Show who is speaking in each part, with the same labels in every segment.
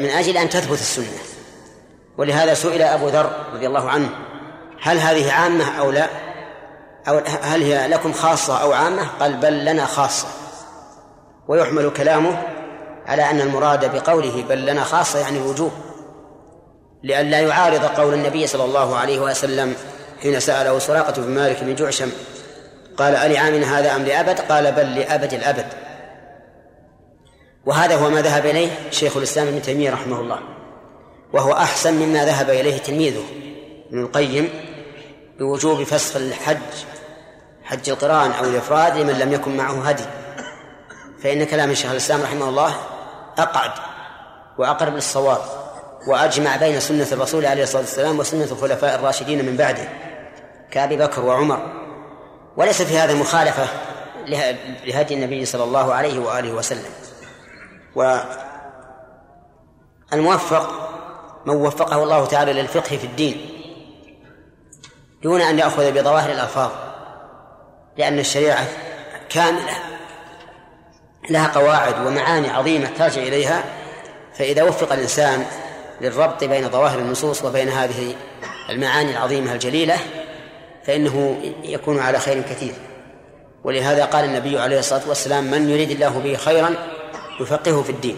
Speaker 1: من أجل أن تثبت السنة. ولهذا سئل أبو ذر رضي الله عنه هل هذه عامة أو لا؟ أو هل هي لكم خاصة أو عامة؟ قال بل لنا خاصة. ويحمل كلامه على أن المراد بقوله بل لنا خاصة يعني الوجوب. لئلا يعارض قول النبي صلى الله عليه وسلم حين سأله سراقة بن مالك بن جعشم قال ألعام هذا أم لأبد؟ قال بل لأبد الأبد. وهذا هو ما ذهب إليه شيخ الإسلام ابن تيمية رحمه الله وهو أحسن مما ذهب إليه تلميذه ابن القيم بوجوب فسخ الحج حج القرآن أو الإفراد لمن لم يكن معه هدي. فإن كلام شيخ الإسلام رحمه الله أقعد وأقرب للصواب وأجمع بين سنة الرسول عليه الصلاة والسلام وسنة الخلفاء الراشدين من بعده كأبي بكر وعمر. وليس في هذا مخالفة لهدي النبي صلى الله عليه وآله وسلم. والموفق من وفقه الله تعالى للفقه في الدين دون أن يأخذ بظواهر الألفاظ لأن الشريعة كاملة لها قواعد ومعاني عظيمة ترجع إليها فإذا وفق الإنسان للربط بين ظواهر النصوص وبين هذه المعاني العظيمة الجليلة فإنه يكون على خير كثير. ولهذا قال النبي عليه الصلاة والسلام من يريد الله به خيرا يفقهه في الدين.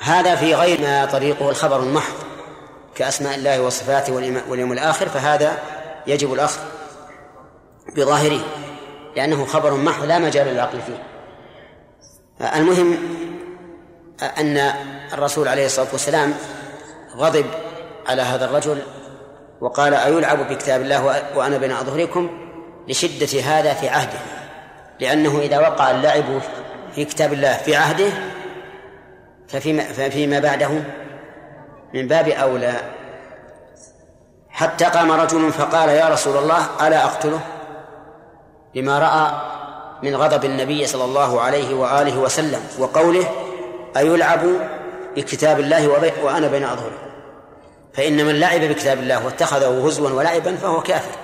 Speaker 1: هذا في غير ما طريقه الخبر المحض كأسماء الله وصفاته واليوم الآخر فهذا يجب الأخذ بظاهره لأنه خبر محض لا مجال للعقل فيه. المهم أن الرسول عليه الصلاة والسلام غضب على هذا الرجل وقال أيلعب بكتاب الله وأنا بين أظهركم لشدة هذا في عهده لأنه إذا وقع اللعب في كتاب الله في عهده ففيما, ففيما بعده من باب أولى. حتى قام رجل فقال يا رسول الله ألا أقتله؟ لما رأى من غضب النبي صلى الله عليه وآله وسلم وقوله أيلعب بكتاب الله وأنا بين أظهره. فإن من لعب بكتاب الله واتخذه هزوا ولعبا فهو كافر.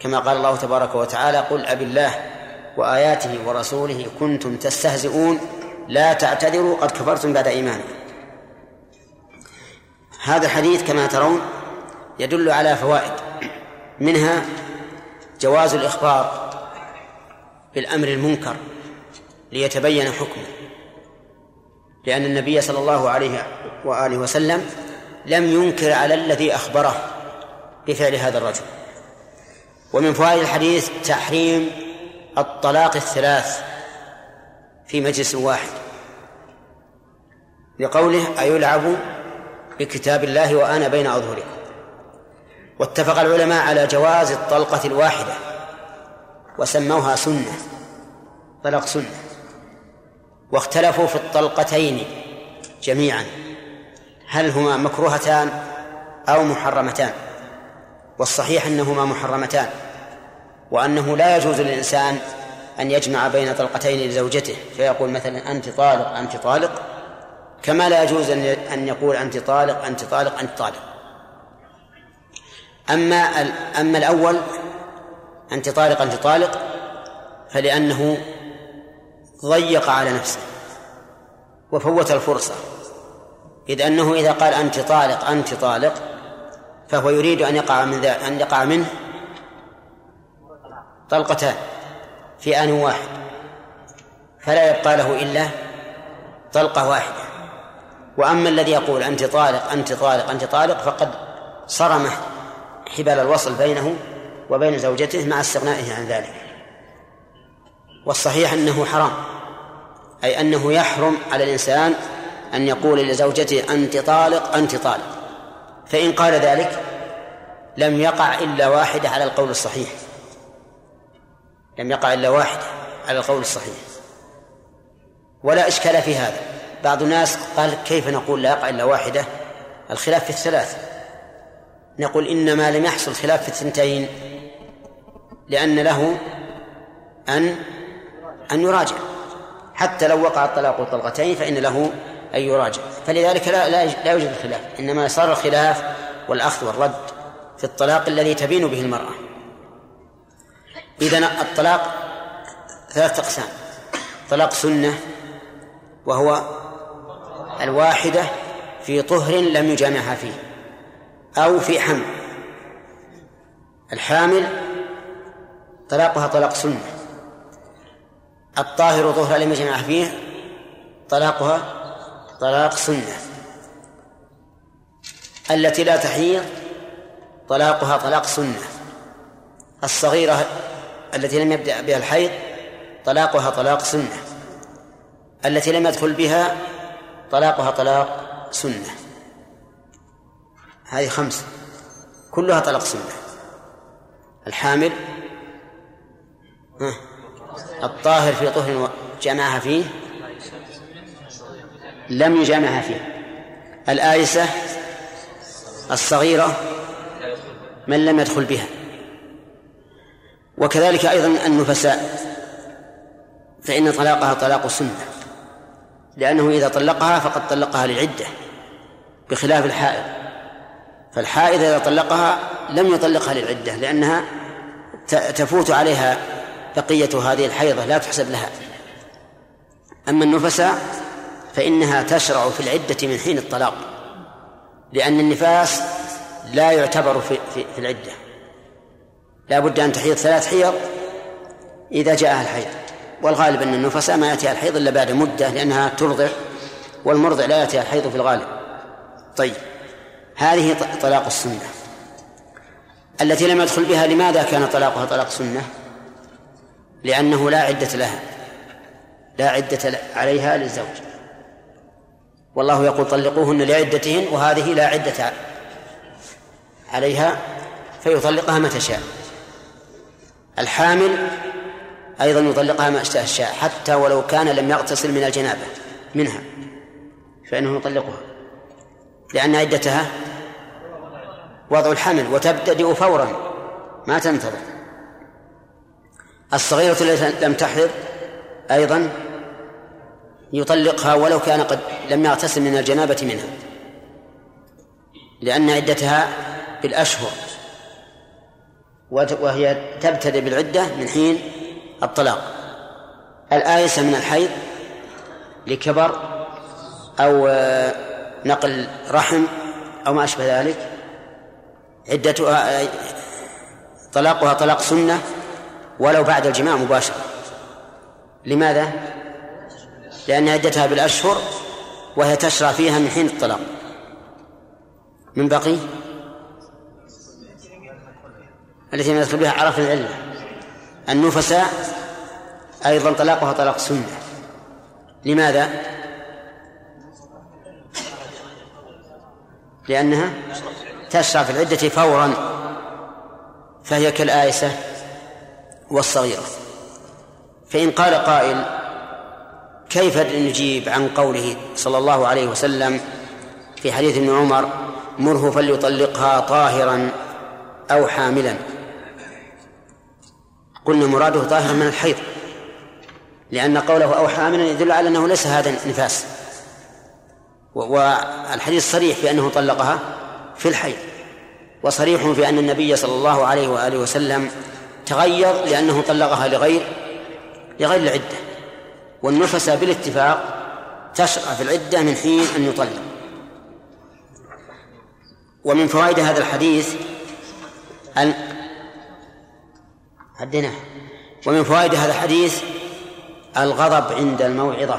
Speaker 1: كما قال الله تبارك وتعالى قل أب الله وآياته ورسوله كنتم تستهزئون لا تعتذروا قد كفرتم بعد إيمانكم. هذا الحديث كما ترون يدل على فوائد. منها جواز الإخبار بالأمر المنكر ليتبين حكمه لأن النبي صلى الله عليه وآله وسلم لم ينكر على الذي أخبره بفعل هذا الرجل. ومن فوائد الحديث تحريم الطلاق الثلاث في مجلس واحد. لقوله أيلعب بكتاب الله وأنا بين أظهركم. واتفق العلماء على جواز الطلقة الواحدة وسموها سنة طلق سنة. واختلفوا في الطلقتين جميعا هل هما مكروهتان أو محرمتان؟ والصحيح أنهما محرمتان. وأنه لا يجوز للإنسان أن يجمع بين طلقتين لزوجته فيقول مثلا أنت طالق أنت طالق كما لا يجوز أن يقول أنت طالق أنت طالق أنت طالق. أما أما الأول أنت طالق أنت طالق فلأنه ضيق على نفسه وفوت الفرصة. إذ أنه إذا قال أنت طالق أنت طالق فهو يريد أن يقع من أن يقع منه طلقتان في آن واحد فلا يبقى له إلا طلقة واحدة. وأما الذي يقول أنت طالق أنت طالق أنت طالق فقد صرم حبال الوصل بينه وبين زوجته مع استغنائه عن ذلك. والصحيح أنه حرام أي أنه يحرم على الإنسان أن يقول لزوجته أنت طالق أنت طالق. فإن قال ذلك لم يقع إلا واحدة على القول الصحيح. لم يقع إلا واحدة على القول الصحيح. ولا إشكال في هذا. بعض الناس قال كيف نقول لا يقع إلا واحدة؟ الخلاف في الثلاث. نقول إنما لم يحصل خلاف في الثنتين لأن له أن أن يراجع. حتى لو وقع الطلاق طلقتين فإن له أن يراجع. فلذلك لا لا, لا يوجد الخلاف. إنما صار الخلاف والأخذ والرد في الطلاق الذي تبين به المرأة. إذن الطلاق ثلاثة أقسام. طلاق سنة وهو الواحدة في طهر لم يجامعها فيه أو في حمل. الحامل طلاقها طلاق سنة. الطاهر طهر لم يجمع فيه طلاقها طلاق سنة. التي لا تحيض طلاقها طلاق سنة. الصغيرة التي لم يبدأ بها الحيض طلاقها طلاق سنة. التي لم يدخل بها طلاقها طلاق سنة. هذه خمسة. كلها طلاق سنة. الحامل الطاهر في طهر جمعها فيه لم يجامعها فيه. الآيسة الصغيرة من لم يدخل بها. وكذلك أيضا النفساء فإن طلاقها طلاق سنة لأنه إذا طلقها فقد طلقها للعدة بخلاف الحائض. فالحائض إذا طلقها لم يطلقها للعدة لأنها تفوت عليها بقية هذه الحيضة لا تحسب لها. أما النفساء فإنها تشرع في العدة من حين الطلاق لأن النفاس لا يعتبر في, في, في العدة. لا بد أن تحيض ثلاث حيض إذا جاءها الحيض والغالب أن النفساء ما يأتيها الحيض إلا بعد مدة لأنها ترضع والمرضع لا يأتيها الحيض في الغالب. طيب هذه طلاق السنة. التي لم يدخل بها لماذا كان طلاقها طلاق سنة؟ لأنه لا عدة لها. لا عدة عليها للزوج. والله يقول طلقوهن لعدتهن وهذه لا عدة عليها فيطلقها متى شاء. الحامل أيضا يطلقها ما شاء حتى ولو كان لم يغتسل من الجنابة منها فإنه يطلقها لأن عدتها وضع الحمل وتبتدئ فورا ما تنتظر. الصغيرة التي لم تحض أيضا يطلقها ولو كان قد لم يغتسل من الجنابة منها لأن عدتها بالأشهر. وهي تبتدئ بالعدة من حين الطلاق. الآيسة من الحيض لكبر أو نقل رحم أو ما أشبه ذلك. عدتها طلاقها طلاق سنة ولو بعد الجماع مباشرة. لماذا؟ لأن عدتها بالأشهر وهي تشرع فيها من حين الطلاق. من بقي؟ التي يدخل بها عرف العلة النفساء أيضا طلاقها طلاق سنة. لماذا؟ لأنها تشرع في العدة فورا فهي كالآيسة والصغيرة. فإن قال قائل كيف نجيب عن قوله صلى الله عليه وسلم في حديث ابن عمر مره فليطلقها طاهرا أو حاملا قلنا مراده طاهرا من الحيض. لأن قوله أو حاملا يدل على أنه ليس هذا نفاس والحديث صريح في أنه طلقها في الحيض. وصريح في أن النبي صلى الله عليه وآله وسلم تغير لأنه طلقها لغير لغير العدة. والنفس بالاتفاق تشرع في العدة من حين أن يطلق. ومن فوائد هذا الحديث أن عدنا. ومن فوائد هذا الحديث الغضب عند الموعظة.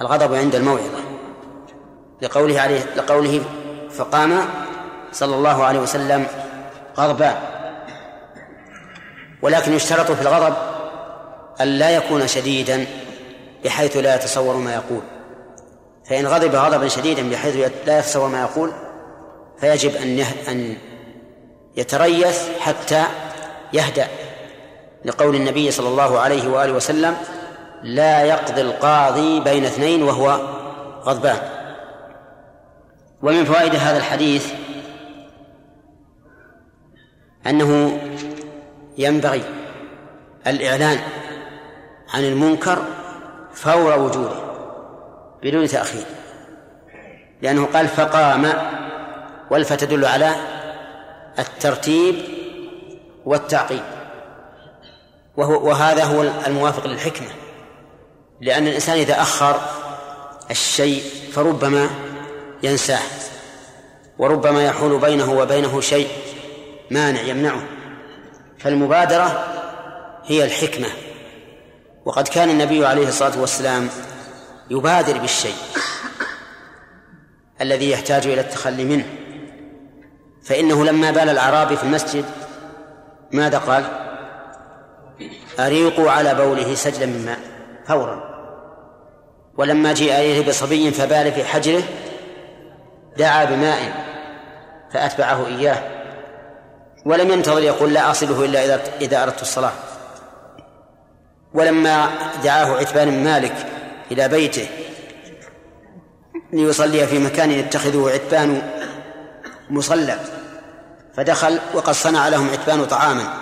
Speaker 1: الغضب عند الموعظة. لقوله عليه لقوله فقام صلى الله عليه وسلم غضبان ولكن يشترط في الغضب أن لا يكون شديدا بحيث لا يتصور ما يقول. فإن غضب غضبا شديدا بحيث لا يتصور ما يقول فيجب أن أن يتريث حتى يهدأ لقول النبي صلى الله عليه وآله وسلم لا يقضي القاضي بين اثنين وهو غضبان. ومن فوائد هذا الحديث أنه ينبغي الإعلان عن المنكر فور وجوده بدون تأخير لأنه قال فقام والف تدل على الترتيب والتعقيب وهو وهذا هو الموافق للحكمة. لأن الإنسان إذا أخر الشيء فربما ينساه وربما يحول بينه وبينه شيء مانع يمنعه. فالمبادرة هي الحكمة. وقد كان النبي عليه الصلاة والسلام يبادر بالشيء الذي يحتاج إلى التخلي منه. فإنه لما بال الأعرابي في المسجد ماذا قال؟ أريقوا على بوله سجلا من ماء فورا. ولما جيء إليه بصبي فبال في حجره دعا بماء فأتبعه إياه. ولم ينتظر يقول لا أصله إلا إذا إذا أردت الصلاة. ولما دعاه عتبان بن مالك إلى بيته ليصلي في مكان يتخذه عتبان مصلى فدخل وقد صنع لهم عتبان طعاما.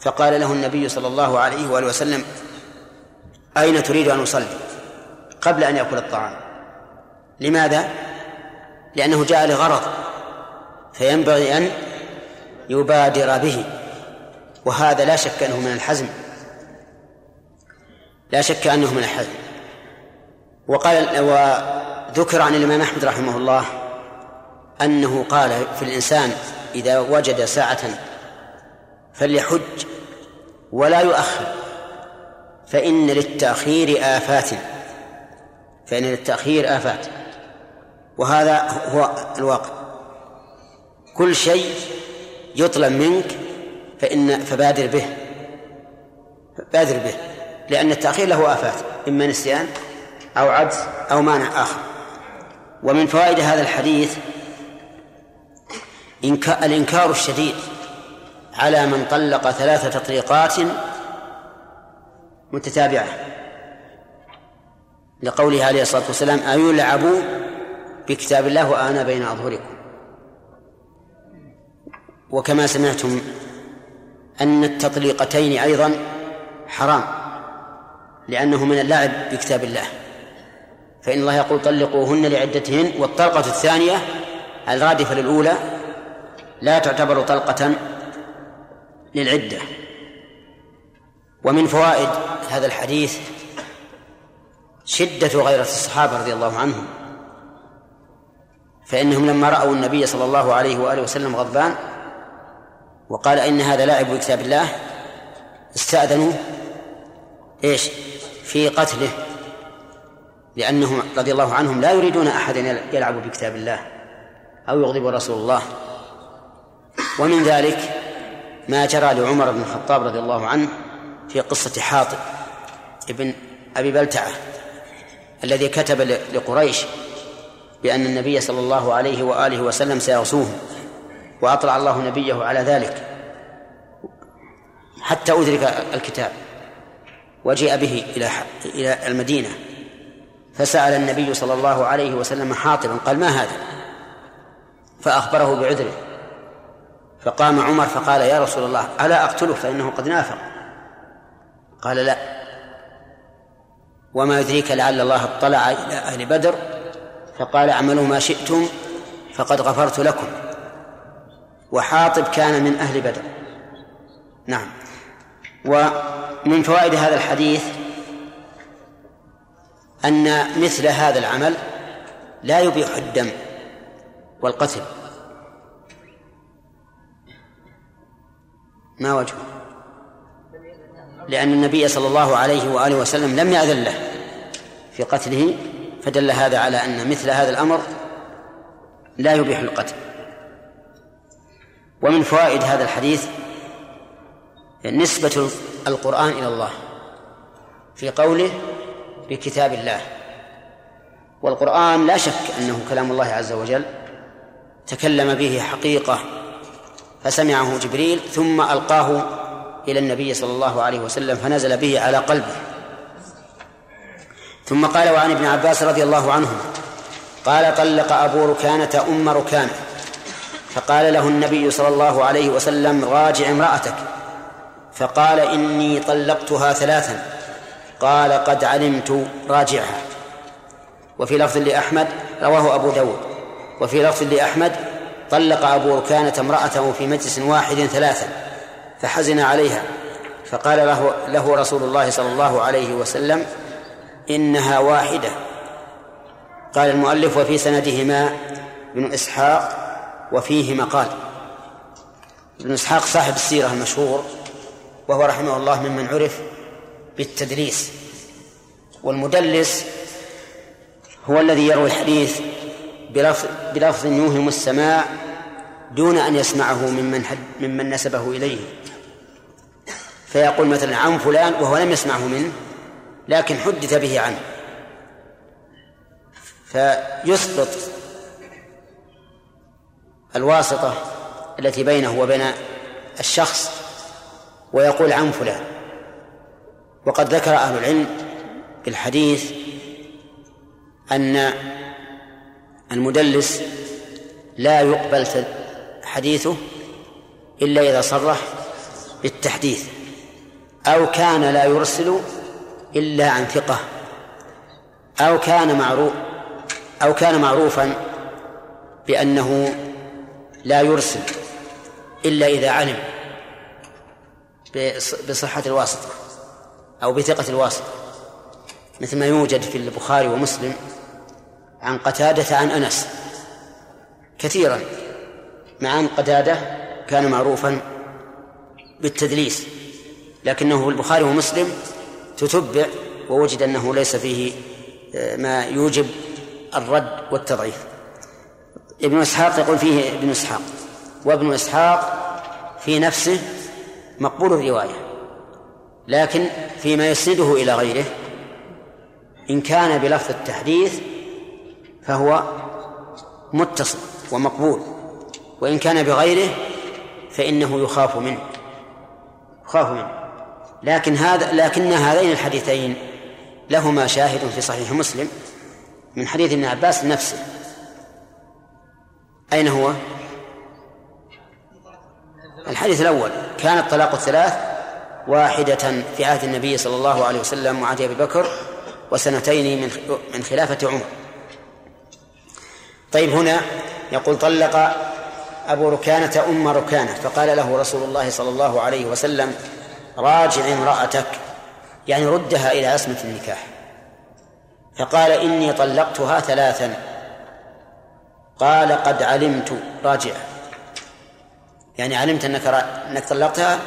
Speaker 1: فقال له النبي صلى الله عليه وآله وسلم أين تريد أن أصلي؟ قبل أن يأكل الطعام. لماذا؟ لأنه جاء لغرض فينبغي أن يبادر به وهذا لا شك أنه من الحزم. لا شك أنه من الحزم. وقال وذكر عن الإمام أحمد رحمه الله أنه قال في الإنسان إذا وجد ساعة فليحج ولا يؤخر فإن للتأخير آفات فإن للتأخير آفات وهذا هو الواقع. كل شيء يطلب منك فإن فبادر به بادر به لأن التأخير له آفات إما نسيان أو عجز أو مانع آخر. ومن فوائد هذا الحديث الإنكار الشديد على من طلق ثلاث تطليقات متتابعة. لقوله عليه الصلاة والسلام أيلعب بكتاب الله وأنا بين أظهركم. وكما سمعتم أن التطليقتين أيضا حرام لأنه من اللعب بكتاب الله. فإن الله يقول طلقوهن لعدتهن والطلقة الثانية الرادفة للأولى لا تعتبر طلقة للعدة. ومن فوائد هذا الحديث شدة غيرة الصحابة رضي الله عنهم فإنهم لما رأوا النبي صلى الله عليه وآله وسلم غضبان وقال إن هذا لاعب بكتاب الله استأذنوا إيش؟ في قتله لأنهم رضي الله عنهم لا يريدون أحدا يلعب بكتاب الله أو يغضب رسول الله. ومن ذلك ما جرى لعمر بن الخطاب رضي الله عنه في قصة حاطب ابن أبي بلتعة الذي كتب لقريش بأن النبي صلى الله عليه وآله وسلم سيغزوهم وأطلع الله نبيه على ذلك حتى أدرك الكتاب وجيء به إلى إلى المدينة فسأل النبي صلى الله عليه وسلم حاطبا قال ما هذا؟ فأخبره بعذره فقام عمر فقال يا رسول الله ألا أقتله؟ فإنه قد نافق. قال لا. وما يدريك لعل الله اطلع إلى أهل بدر فقال اعملوا ما شئتم فقد غفرت لكم. وحاطب كان من أهل بدر. نعم. ومن فوائد هذا الحديث أن مثل هذا العمل لا يبيح الدم والقتل. ما وجهه؟ لأن النبي صلى الله عليه وآله وسلم لم يأذن له في قتله فدل هذا على أن مثل هذا الأمر لا يبيح القتل. ومن فوائد هذا الحديث نسبة القرآن إلى الله في قوله بكتاب الله. والقرآن لا شك أنه كلام الله عز وجل تكلم به حقيقة فسمعه جبريل ثم ألقاه إلى النبي صلى الله عليه وسلم فنزل به على قلبه. ثم قال وعن ابن عباس رضي الله عنه قال طلق أبو ركانة أم ركانة فقال له النبي صلى الله عليه وسلم راجع امرأتك. فقال إني طلقتها ثلاثا قال قد علمت راجعها. وفي لفظ لأحمد رواه أبو داود. وفي لفظ لأحمد طلق أبو ركانة امرأته في مجلس واحد ثلاثا فحزن عليها فقال له, له رسول الله صلى الله عليه وسلم إنها واحدة. قال المؤلف وفي سندهما ابن إسحاق وفيه مقال. ابن إسحاق صاحب السيرة المشهور وهو رحمه الله ممن عرف بالتدليس. والمدلس هو الذي يروي الحديث بلفظ, بلفظ يوهم السماع دون أن يسمعه ممن حد ممن نسبه إليه. فيقول مثلا عن فلان وهو لم يسمعه منه لكن حدث به عنه. فيسقط الواسطة التي بينه وبين الشخص ويقول عن فلان. وقد ذكر أهل العلم بالحديث أن المدلس لا يقبل حديثه إلا إذا صرح بالتحديث أو كان لا يرسل إلا عن ثقة أو كان معروف أو كان معروفا بأنه لا يرسل إلا إذا علم بصحة الواسطة أو بثقة الواسطة مثل ما يوجد في البخاري ومسلم عن قتادة عن أنس. كثيرا. مع أن قتادة كان معروفا بالتدليس. لكنه في البخاري ومسلم تتبع ووجد أنه ليس فيه آه، ما يوجب الرد والتضعيف. ابن إسحاق يقول فيه ابن إسحاق. وابن إسحاق في نفسه مقبول الرواية. لكن فيما يسنده إلى غيره إن كان بلفظ التحديث فهو متصل ومقبول. وإن كان بغيره فإنه يخاف منه يخاف منه. لكن هذا لكن هذين الحديثين لهما شاهد في صحيح مسلم من حديث ابن عباس نفسه. أين هو؟ الحديث الأول كان الطلاق الثلاث واحدة في عهد النبي صلى الله عليه وسلم وعهد أبي بكر وسنتين من من خلافة عمر. طيب هنا يقول طلق أبو ركانة أم ركانة فقال له رسول الله صلى الله عليه وسلم راجع امرأتك يعني ردها إلى عصمة النكاح. فقال إني طلقتها ثلاثا. قال قد علمت. راجع. يعني علمت أنك أنك طلقتها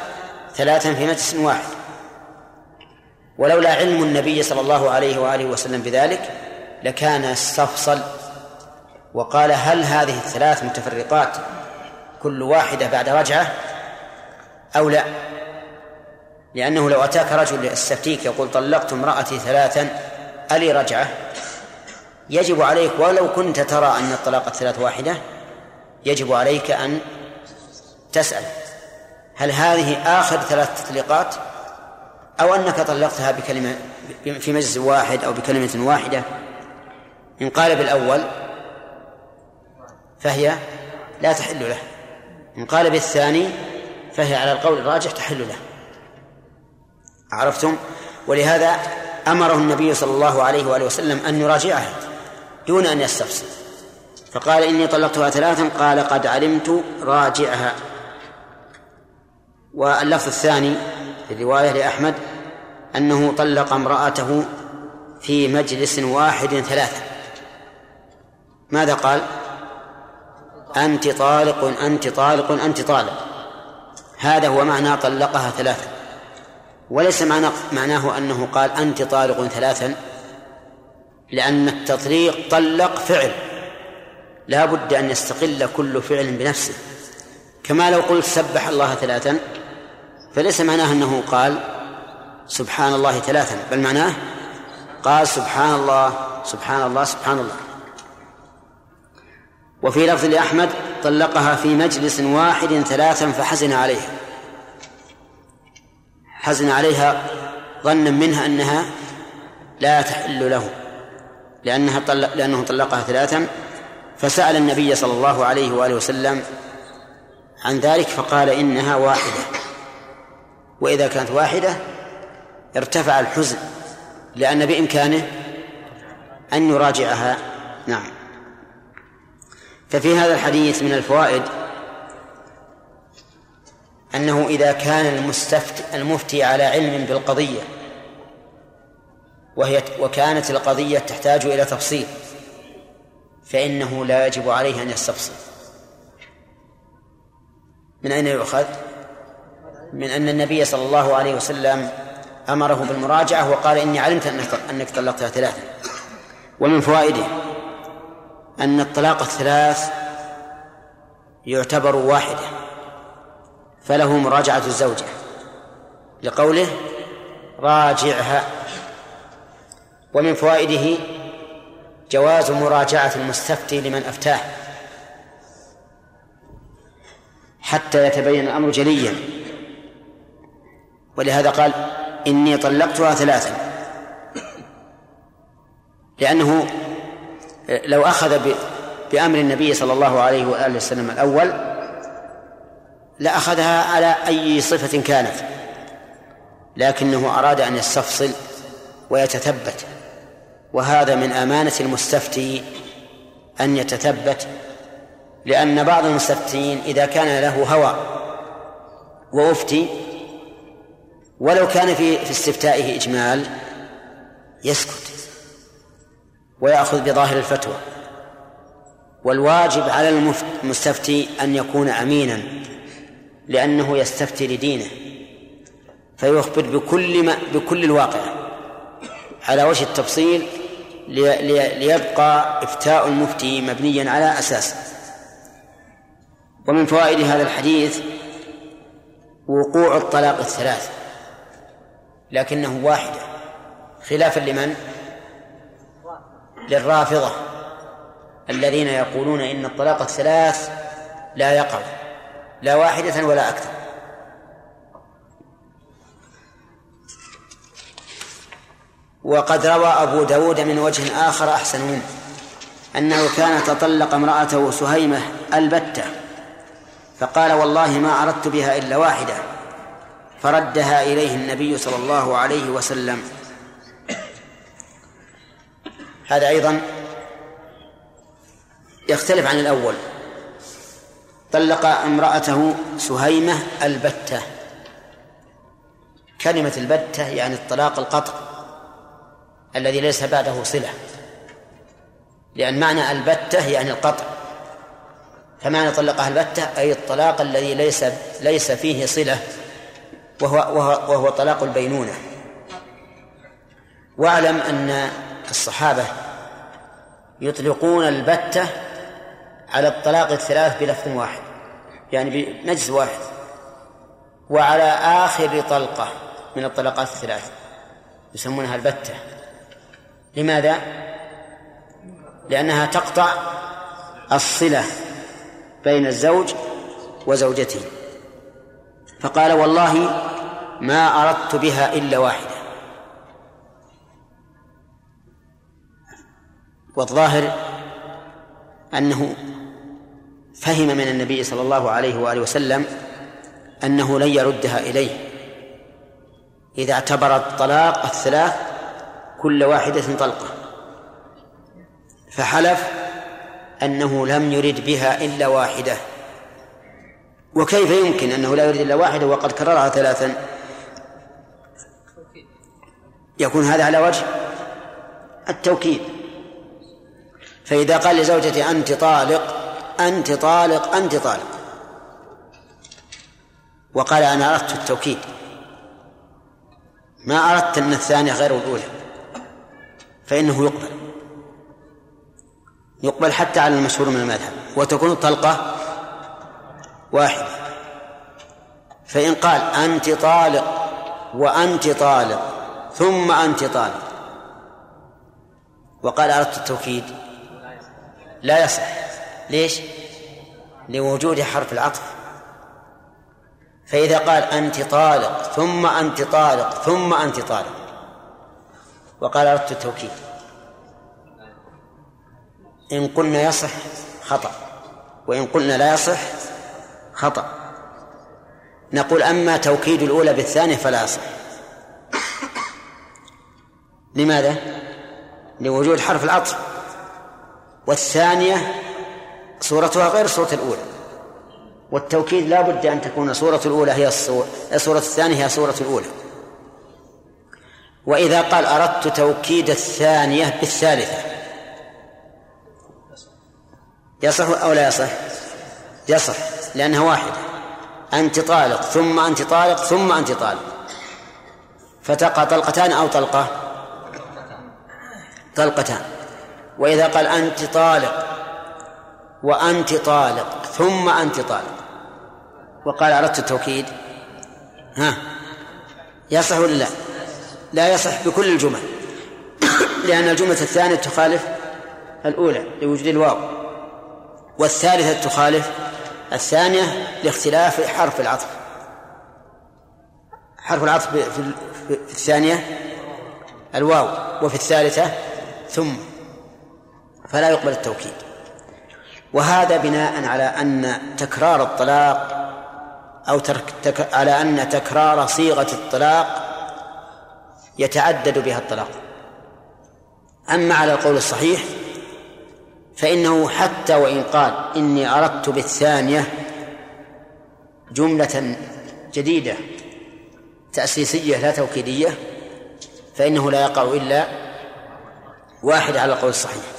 Speaker 1: ثلاثا في مجلس واحد. ولولا علم النبي صلى الله عليه وآله وسلم بذلك لكان استفصل وقال هل هذه الثلاث متفرقات كل واحدة بعد رجعة أو لا؟ لأنه لو أتاك رجل يستفتيك يقول طلقت امرأتي ثلاثا ألي رجعة؟ يجب عليك ولو كنت ترى أن الطلاق الثلاث واحدة يجب عليك أن تسأل هل هذه آخر ثلاث تطليقات أو أنك طلقتها بكلمة في مجلس واحد أو بكلمة واحدة؟ إن قال بالأول فهي لا تحل له. إن قال بالثاني فهي على القول الراجح تحل له. عرفتم؟ ولهذا أمره النبي صلى الله عليه وآله وسلم أن يراجعها دون أن يستفسر. فقال إني طلقتها ثلاثا قال قد علمت راجعها. واللفظ الثاني في الرواية لأحمد أنه طلق امرأته في مجلس واحد ثلاثة. ماذا قال؟ أنت طالق أنت طالق أنت طالق. هذا هو معنى طلقها ثلاثا. وليس معنى معناه أنه قال أنت طالق ثلاثا لأن التطليق طلق فعل. لا بد أن يستقل كل فعل بنفسه. كما لو قلت سبح الله ثلاثا فليس معناه أنه قال سبحان الله ثلاثا بل معناه قال سبحان الله سبحان الله سبحان الله. وفي لفظ لأحمد طلقها في مجلس واحد ثلاثا فحزن عليها. حزن عليها ظنا منها أنها لا تحل له لأنها طلق لأنه طلقها ثلاثا فسأل النبي صلى الله عليه وآله وسلم عن ذلك فقال إنها واحدة. وإذا كانت واحدة ارتفع الحزن لأن بإمكانه أن يراجعها. نعم. ففي هذا الحديث من الفوائد أنه إذا كان المستفت المفتي على علم بالقضية وهي وكانت القضية تحتاج إلى تفصيل فإنه لا يجب عليه أن يستفصل من أين يؤخذ؟ من أن النبي صلى الله عليه وسلم أمره بالمراجعة وقال إني علمت أنك أنك طلقتها ثلاثا ومن فوائده أن الطلاق الثلاث يعتبر واحدة فله مراجعة الزوجة لقوله راجعها. ومن فوائده جواز مراجعة المستفتي لمن أفتاه حتى يتبين الأمر جليا. ولهذا قال إني طلقتها ثلاثا. لأنه لو أخذ بأمر النبي صلى الله عليه وآله وسلم الأول لأخذها على أي صفة كانت. لكنه أراد أن يستفصل ويتثبت. وهذا من أمانة المستفتي أن يتثبت لأن بعض المستفتين إذا كان له هوى وأفتي ولو كان في في استفتائه إجمال يسكت. ويأخذ بظاهر الفتوى. والواجب على المستفتي أن يكون أمينا لأنه يستفتي لدينه. فيخبر بكل ما بكل الواقع. على وجه التفصيل ليبقى إفتاء المفتي مبنيا على أساس. ومن فوائد هذا الحديث وقوع الطلاق الثلاث لكنه واحدة خلافا لمن؟ للرافضة الذين يقولون إن الطلاق الثلاث لا يقع لا واحدة ولا أكثر. وقد روى أبو داود من وجه آخر أحسن منه أنه كان تطلق امرأته سهيمة البتة فقال والله ما أردت بها إلا واحدة فردها إليه النبي صلى الله عليه وسلم. هذا أيضا يختلف عن الأول. طلق امرأته سهيمة البتة. كلمة البتة يعني الطلاق القطع الذي ليس بعده صلة. لأن معنى البتة يعني القطع. فمعنى طلقها البتة أي الطلاق الذي ليس ليس فيه صلة وهو وهو, وهو طلاق البينونة. واعلم أن الصحابة يطلقون البتة على الطلاق الثلاث بلفظ واحد يعني بنجز واحد وعلى آخر طلقة من الطلقات الثلاث يسمونها البتة. لماذا؟ لأنها تقطع الصلة بين الزوج وزوجته. فقال والله ما أردت بها إلا واحدة. والظاهر أنه فهم من النبي صلى الله عليه وآله وسلم أنه لن يردها إليه. إذا اعتبر الطلاق الثلاث كل واحدة طلقة. فحلف أنه لم يرد بها إلا واحدة. وكيف يمكن أنه لا يريد إلا واحدة وقد كررها ثلاثا؟ يكون هذا على وجه التوكيد. فإذا قال لزوجته أنت طالق أنت طالق أنت طالق. وقال أنا أردت التوكيد. ما أردت أن الثانية غير الأولى. فإنه يقبل. يقبل حتى على المشهور من المذهب. وتكون الطلقة واحدة. فإن قال أنت طالق وأنت طالق ثم أنت طالق. وقال أردت التوكيد لا يصح. ليش؟ لوجود حرف العطف. فإذا قال أنت طالق ثم أنت طالق ثم أنت طالق. وقال أردت التوكيد. إن قلنا يصح خطأ. وإن قلنا لا يصح خطأ. نقول أما توكيد الأولى بالثانية فلا يصح. لماذا؟ لوجود حرف العطف. والثانية صورتها غير صورة الأولى. والتوكيد لا بد أن تكون صورة الأولى هي الصورة الصورة الثانية هي صورة الأولى. وإذا قال أردت توكيد الثانية بالثالثة. يصح أو لا يصح؟ يصح لأنها واحدة. أنت طالق ثم أنت طالق ثم أنت طالق. فتقع طلقتان أو طلقة؟ طلقتان. وإذا قال أنت طالق وأنت طالق ثم أنت طالق. وقال أردت التوكيد؟ ها؟ يصح ولا لا؟ لا يصح بكل الجمل لأن الجملة الثانية تخالف الأولى لوجود الواو والثالثة تخالف الثانية لاختلاف حرف العطف. حرف العطف في الثانية الواو وفي الثالثة ثم. فلا يقبل التوكيد. وهذا بناء على أن تكرار الطلاق أو ترك تك على أن تكرار صيغة الطلاق يتعدد بها الطلاق. أما على القول الصحيح فإنه حتى وإن قال إني أردت بالثانية جملة جديدة تأسيسية لا توكيدية فإنه لا يقع إلا واحد على القول الصحيح.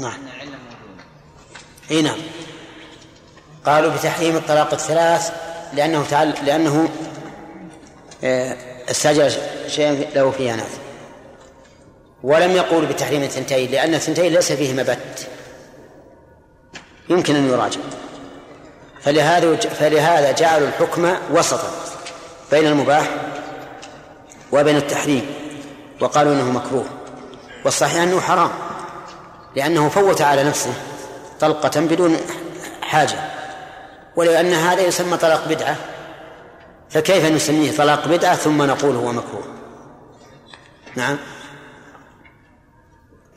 Speaker 1: نعم. أن العلة موجودة إي نعم. قالوا بتحريم الطلاق الثلاث لأنه تعال لأنه آه، استأجر شيئا له فيه ناس ولم يقول بتحريم الثنتين لأن الثنتين ليس فيه مبت. يمكن أن يراجع. فلهذا فلهذا جعلوا الحكم وسطا بين المباح وبين التحريم وقالوا إنه مكروه. والصحيح أنه حرام. لأنه فوت على نفسه طلقة بدون حاجة. ولأن هذا يسمى طلاق بدعة فكيف نسميه طلاق بدعة ثم نقول هو مكروه؟ نعم.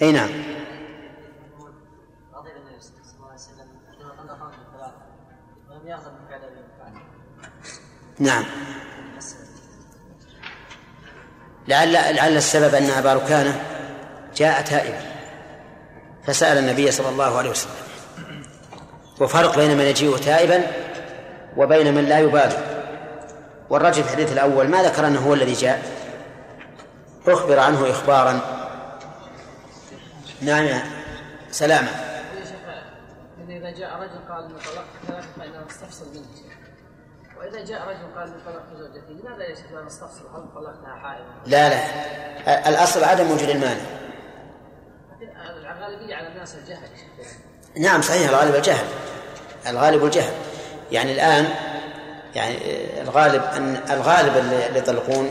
Speaker 1: أي نعم. نعم. لعل لعل السبب أن أبا ركانة جاء تائبا. فسأل النبي صلى الله عليه وسلم. وفرق بين من يجيء تائبا وبين من لا يبالي والرجل في الحديث الأول ما ذكر أنه هو الذي جاء. أخبر عنه اخبارا. نعم سلامة.
Speaker 2: إذا جاء رجل قال انه طلقت ثلاثة فانه استفصل منه. وإذا جاء رجل قال طلقت زوجتي لماذا يجب أن نستفصل؟ هل طلقتها حائضا؟
Speaker 1: لا لا. الأصل عدم وجود المانع.
Speaker 2: الغالبية على الناس الجهل.
Speaker 1: نعم صحيح الغالب الجهل. الغالب الجهل. يعني الآن يعني الغالب أن الغالب اللي يطلقون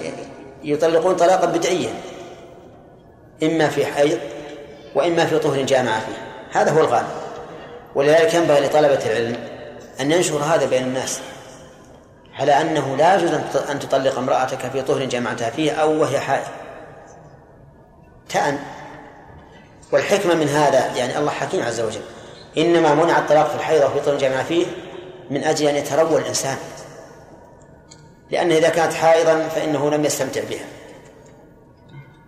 Speaker 1: يطلقون طلاقا بدعيا. إما في حيض وإما في طهر جامع فيه. هذا هو الغالب. ولذلك ينبغي لطلبة العلم أن ينشر هذا بين الناس. على أنه لا يجوز أن تطلق امرأتك في طهر جمعتها فيه أو وهي حائض. تأن والحكمة من هذا يعني الله حكيم عز وجل. إنما منع الطلاق في الحيض وفي طهر جمع فيه من أجل أن يتروى الإنسان. لأن إذا كانت حائضا فإنه لم يستمتع بها.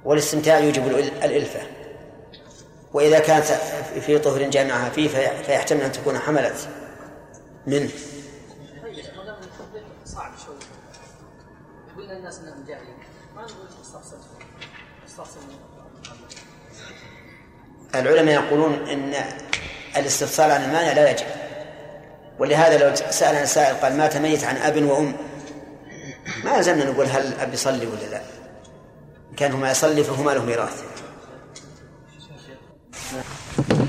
Speaker 1: والاستمتاع يوجب الإلفة. وإذا كانت في طهر جامعها فيه فيحتمل أن تكون حملت منه. الناس إنهم ما نقول استفسر استفسر العلماء يقولون إن الاستفسار عن المانع لا يجب. ولهذا لو سألنا سائل قال مات ميت عن أب وأم ما زلنا نقول هل الأب يصلي ولا لا؟ كان هو ما يصلي فهما له ميراث.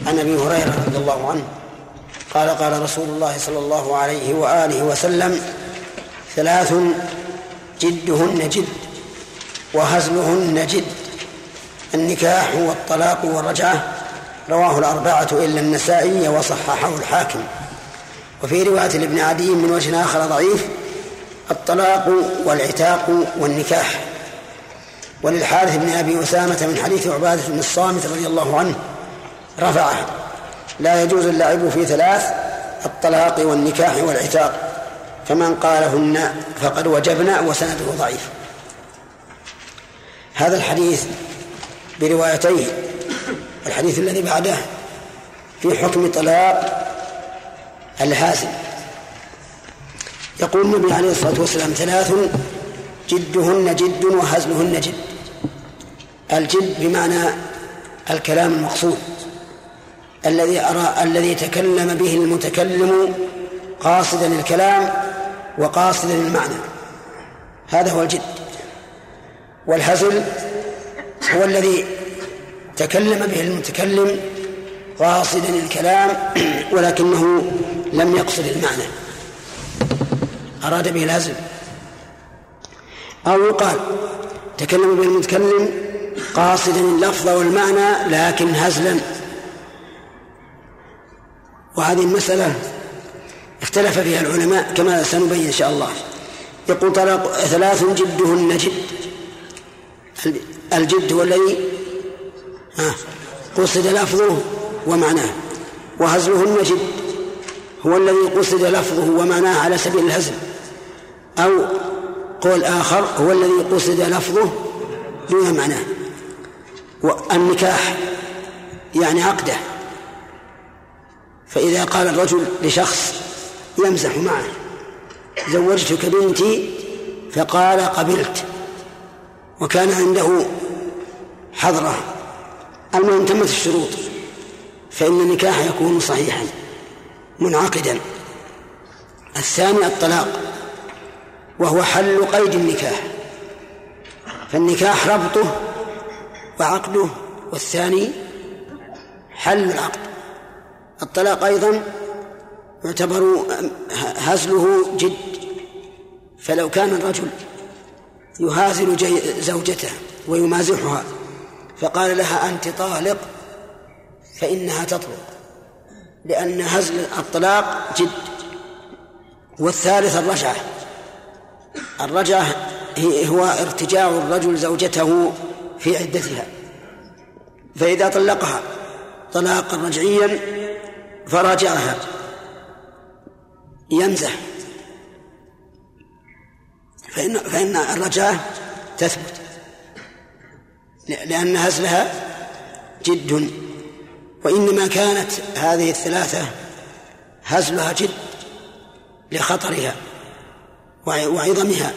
Speaker 1: عن أبي هريرة رضي الله عنه قال قال رسول الله صلى الله عليه وآله وسلم ثلاث جدهن جد وهزلهن جد النكاح والطلاق والرجعة رواه الأربعة إلا النسائي وصححه الحاكم. وفي رواية لابن عدي من وجه آخر ضعيف الطلاق والعتاق والنكاح. وللحارث بن أبي أسامة من حديث عبادة بن الصامت رضي الله عنه رفعه لا يجوز اللعب في ثلاث الطلاق والنكاح والعتاق فمن قالهن فقد وجبنا وسنده ضعيف. هذا الحديث بروايتيه الحديث الذي بعده في حكم طلاق الهازل يقول النبي عليه الصلاة والسلام ثلاث جدهن جد وهزلهن جد. الجد بمعنى الكلام المقصود. الذي أرى الذي تكلم به المتكلم قاصدا الكلام وقاصدا المعنى. هذا هو الجد. والهزل هو الذي تكلم به المتكلم قاصدا الكلام ولكنه لم يقصد المعنى. أراد به الهزل أو يقال تكلم به المتكلم قاصدا اللفظ والمعنى لكن هزلا. وهذه المسألة اختلف فيها العلماء كما سنبين إن شاء الله. يقول طلاق ثلاث جدهن جد. الجد هو الذي قصد لفظه ومعناه. وهزلهن جد هو الذي قصد لفظه ومعناه على سبيل الهزل. أو قول آخر هو الذي قصد لفظه دون معناه. والنكاح يعني عقده. فإذا قال الرجل لشخص يمزح معه زوجتك بنتي فقال قبلت. وكان عنده المهم تمت الشروط. فإن النكاح يكون صحيحا منعقدا. الثاني الطلاق وهو حل قيد النكاح. فالنكاح ربطه وعقده والثاني حل العقد. الطلاق أيضا يعتبر هزله جد. فلو كان الرجل يهازل زوجته ويمازحها فقال لها أنت طالق فإنها تطلق لأن هزل الطلاق جد. والثالث الرجعة الرجعة هو ارتجاع الرجل زوجته في عدتها. فإذا طلقها طلاقا رجعيا فراجعها. يمزح فإن فإن الرجعة تثبت. لأن هزلها جد. وإنما كانت هذه الثلاثة هزلها جد لخطرها وعظمها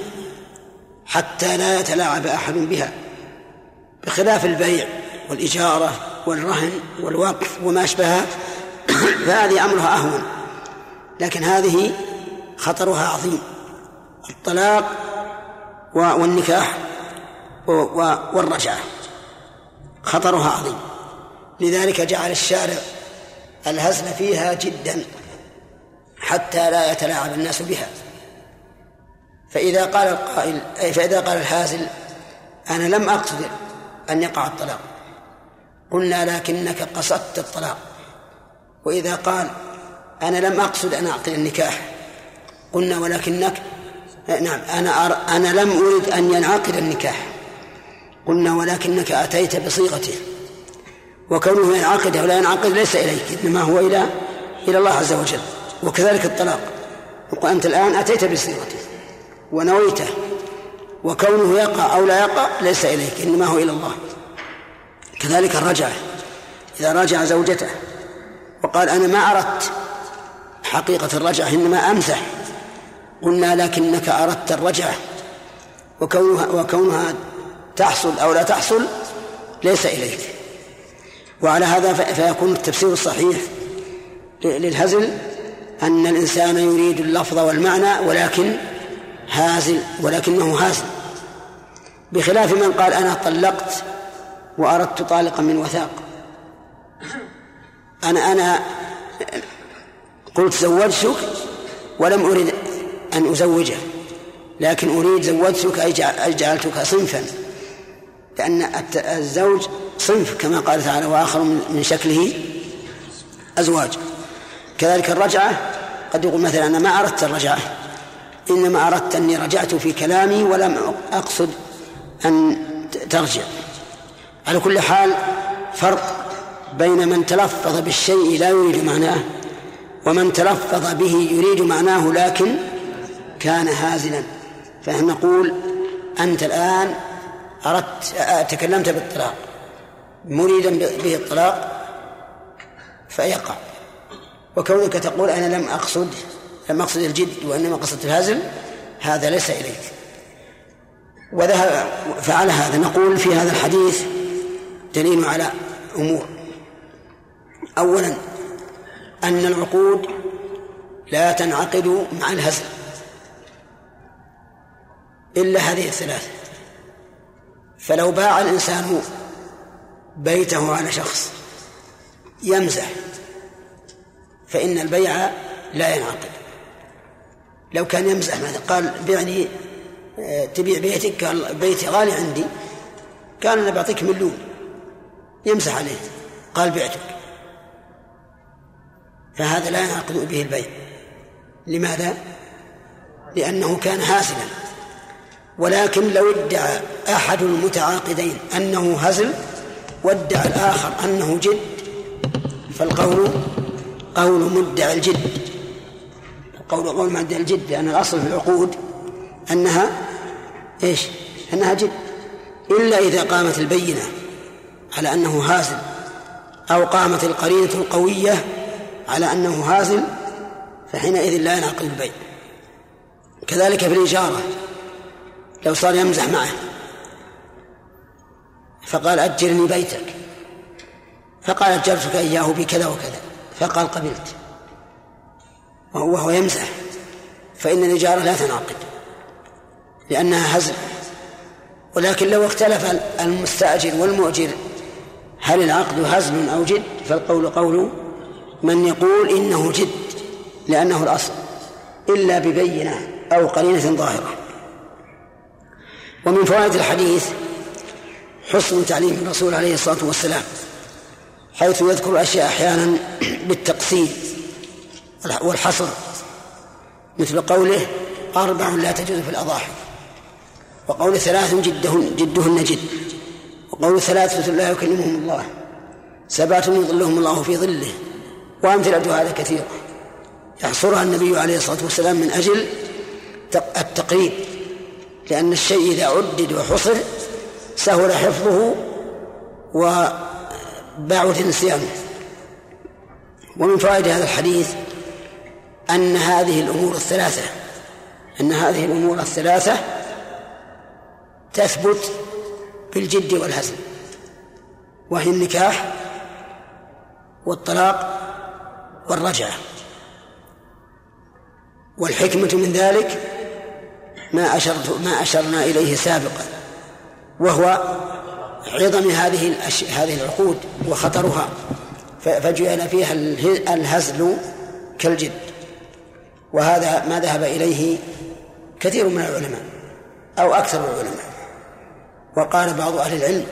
Speaker 1: حتى لا يتلاعب أحد بها بخلاف البيع والإجارة والرهن والوقف وما أشبهها فهذه أمرها أهون. لكن هذه خطرها عظيم. الطلاق والنكاح والرجعة. خطرها عظيم. لذلك جعل الشارع الهزل فيها جدا حتى لا يتلاعب الناس بها. فإذا قال القائل فإذا قال الهازل أنا لم أقصد أن يقع الطلاق. قلنا لكنك قصدت الطلاق. وإذا قال أنا لم أقصد أن أعقد النكاح قلنا ولكنك نعم أنا. أنا لم أرد أن ينعقد النكاح. قلنا ولكنك أتيت بصيغته. وكونه ينعقد أو لا ينعقد ليس إليك إنما هو إلى إلى الله عز وجل. وكذلك الطلاق. أنت الآن أتيت بصيغته. ونويته وكونه يقع أو لا يقع ليس إليك إنما هو إلى الله. كذلك الرجعة إذا راجع زوجته. وقال أنا ما أردت حقيقة الرجعة إنما أمزح قلنا لكنك أردت الرجعة وكونها وكونها تحصل أو لا تحصل ليس إليك. وعلى هذا فيكون التفسير الصحيح للهزل أن الإنسان يريد اللفظ والمعنى ولكن هازل ولكنه هازل. بخلاف من قال أنا طلقت وأردت طالقا من وثاق. أنا أنا قلت زوجتك ولم أرد أن أزوجه لكن أريد زوجتك أي جعلتك صنفا. لأن الزوج صنف كما قال تعالى وآخر من شكله أزواج. كذلك الرجعة قد يقول مثلا أنا ما أردت الرجعة إنما أردت أني رجعت في كلامي ولم أقصد أن ترجع. على كل حال فرق بين من تلفظ بالشيء لا يريد معناه ومن تلفظ به يريد معناه لكن كان هازلا. فنحن نقول أنت الآن أردت تكلمت بالطلاق. مريدا به الطلاق فيقع. وكونك تقول أنا لم أقصد لم أقصد الجد وإنما قصدت الهزل هذا ليس إليك. وذهب فعلى هذا. نقول في هذا الحديث دليل على أمور. أولا أن العقود لا تنعقد مع الهزل. إلا هذه الثلاثة فلو باع الإنسان بيته على شخص يمزح فإن البيع لا ينعقد. لو كان يمزح مثلا قال بعني آه، تبيع بيتك قال بيتي غالي عندي قال أنا بعطيك مليون يمزح عليه قال بعتك. فهذا لا ينعقد به البيع. لماذا؟ لأنه كان هازلا ولكن لو ادعى أحد المتعاقدين أنه هزل وادعى الآخر أنه جد فالقول قول مدعي الجد. القول قول مدعي الجد لأن الأصل في العقود أنها إيش؟ أنها جد. إلا إذا قامت البينة على أنه هازل أو قامت القرينة القوية على أنه هازل فحينئذ لا ينعقد البيع. كذلك في الإجارة. لو صار يمزح معه. فقال أجرني بيتك. فقال أجرتك إياه بكذا وكذا. فقال قبلت. وهو يمزح. فإن الإجارة لا تنعقد لأنها هزل. ولكن لو اختلف المستأجر والمؤجر هل العقد هزل أو جد؟ فالقول قول من يقول إنه جد لأنه الأصل إلا ببينة أو قرينة ظاهرة. ومن فوائد الحديث حسن تعليم الرسول عليه الصلاة والسلام حيث يذكر الأشياء أحيانا بالتقسيم والحصر مثل قوله أربع لا تجوز في الأضاحي وقول ثلاث جدهن جدهن جد وقول ثلاثة لا يكلمهم الله سبعة يظلهم الله في ظله وأمثلة هذا كثيرة يحصرها النبي عليه الصلاة والسلام من أجل التقريب. لأن الشيء إذا عدد وحصر سهل حفظه وبعد نسيانه ومن فوائد هذا الحديث أن هذه الأمور الثلاثة أن هذه الأمور الثلاثة تثبت بالجد والهزل وهي النكاح والطلاق والرجعة. والحكمة من ذلك ما أشرت ما أشرنا إليه سابقا وهو عظم هذه هذه العقود وخطرها فجعل فيها الهزل كالجد. وهذا ما ذهب إليه كثير من العلماء أو أكثر العلماء. وقال بعض أهل العلم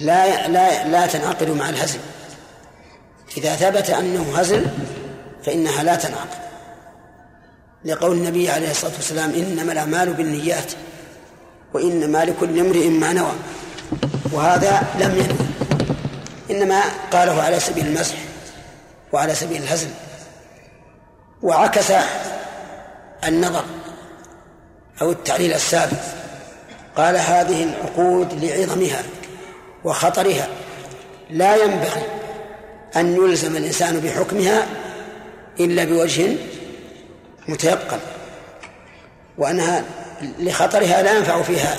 Speaker 1: لا لا لا تنعقد مع الهزل. إذا ثبت أنه هزل فإنها لا تنعقد. لقول النبي عليه الصلاة والسلام إنما الأعمال بالنيات وإنما لكل امرئ ما نوى. وهذا لم ينوي. إنما قاله على سبيل المسح وعلى سبيل الهزل. وعكس النظر أو التعليل السابق قال هذه العقود لعظمها وخطرها. لا ينبغي أن يلزم الإنسان بحكمها إلا بوجه متيقن وأنها لخطرها لا ينفع فيها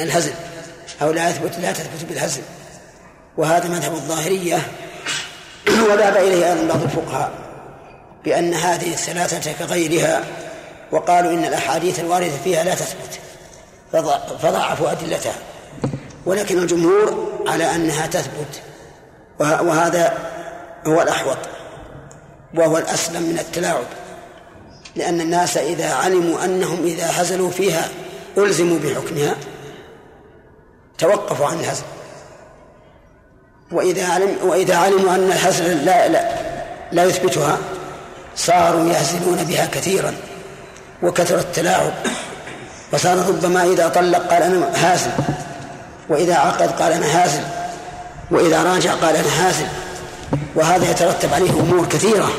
Speaker 1: الهزل. أو لا يثبت لا تثبت بالهزل. وهذا مذهب الظاهرية. وذهب إليه أيضا بعض الفقهاء بأن هذه الثلاثة كغيرها وقالوا إن الأحاديث الواردة فيها لا تثبت فضعفوا أدلتها. ولكن الجمهور على أنها تثبت وهذا هو الأحوط وهو الأسلم من التلاعب. لأن الناس إذا علموا أنهم إذا هزلوا فيها ألزموا بحكمها. توقفوا عن الهزل. وإذا علم وإذا علموا أن الهزل لا لا, لا يثبتها صاروا يهزلون بها كثيرا. وكثر التلاعب. وصار ربما إذا طلق قال أنا هازل. وإذا عقد قال أنا هازل. وإذا راجع قال أنا هازل. وهذا يترتب عليه أمور كثيرة.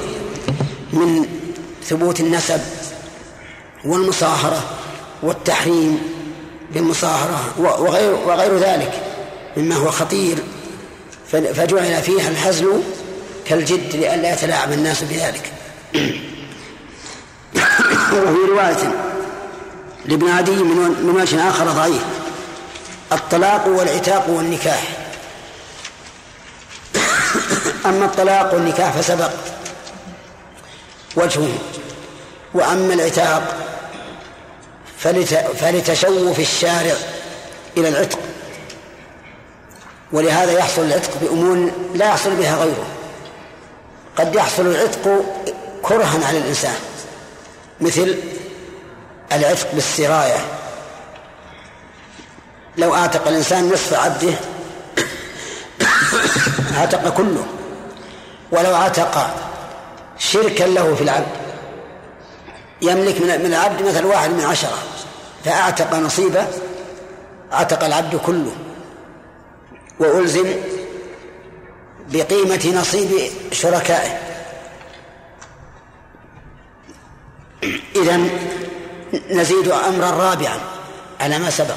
Speaker 1: من ثبوت النسب والمصاهرة والتحريم بالمصاهرة وغير, وغير ذلك مما هو خطير. فجعل فيها الهزل كالجد لئلا يتلاعب الناس بذلك. وفي رواية لابن عدي من وجه آخر ضعيف الطلاق والعتاق والنكاح. أما الطلاق والنكاح فسبق. وجهه وأما العتاق فلتشوف الشارع إلى العتق. ولهذا يحصل العتق بأمور لا يحصل بها غيره. قد يحصل العتق كرها على الإنسان مثل العتق بالسراية. لو أعتق الإنسان نصف عبده عتق كله. ولو عتق شركا له في العبد. يملك من العبد مثل واحد من عشرة فأعتق نصيبه عتق العبد كله وألزم بقيمة نصيب شركائه. إذا نزيد أمرا رابعا على ما سبق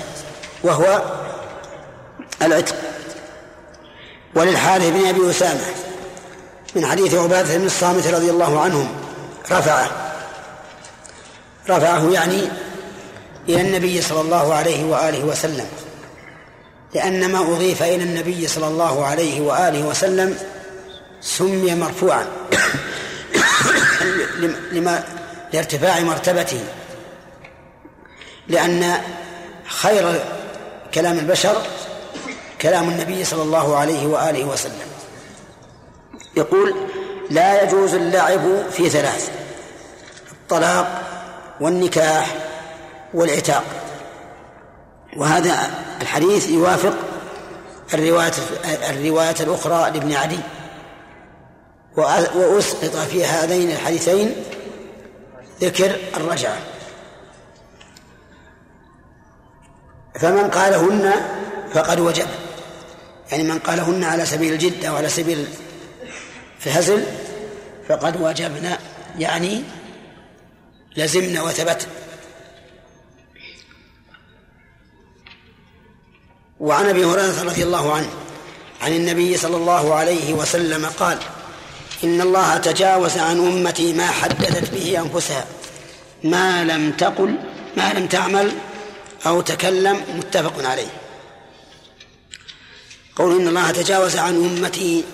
Speaker 1: وهو العتق. وللحارث بن أبي أسامة من حديث عبادة بن الصامت رضي الله عنهم رفعه. رفعه يعني إلى النبي صلى الله عليه وآله وسلم. لأن ما أضيف إلى النبي صلى الله عليه وآله وسلم سمي مرفوعا. لما لارتفاع مرتبته. لأن خير كلام البشر كلام النبي صلى الله عليه وآله وسلم. يقول لا يجوز اللعب في ثلاث الطلاق والنكاح والعتاق. وهذا الحديث يوافق الرواية الرواية الأخرى لابن عدي. وأسقط في هذين الحديثين ذكر الرجعة. فمن قالهن فقد وجب. يعني من قالهن على سبيل الجد أو على سبيل الهزل فقد وجبنا يعني لزمنا وثبت. وعن أبي هريرة رضي الله عنه عن النبي صلى الله عليه وسلم قال إن الله تجاوز عن أمتي ما حدثت به أنفسها ما لم تقل ما لم تعمل أو تكلم متفق عليه. قول إن الله تجاوز عن أمتي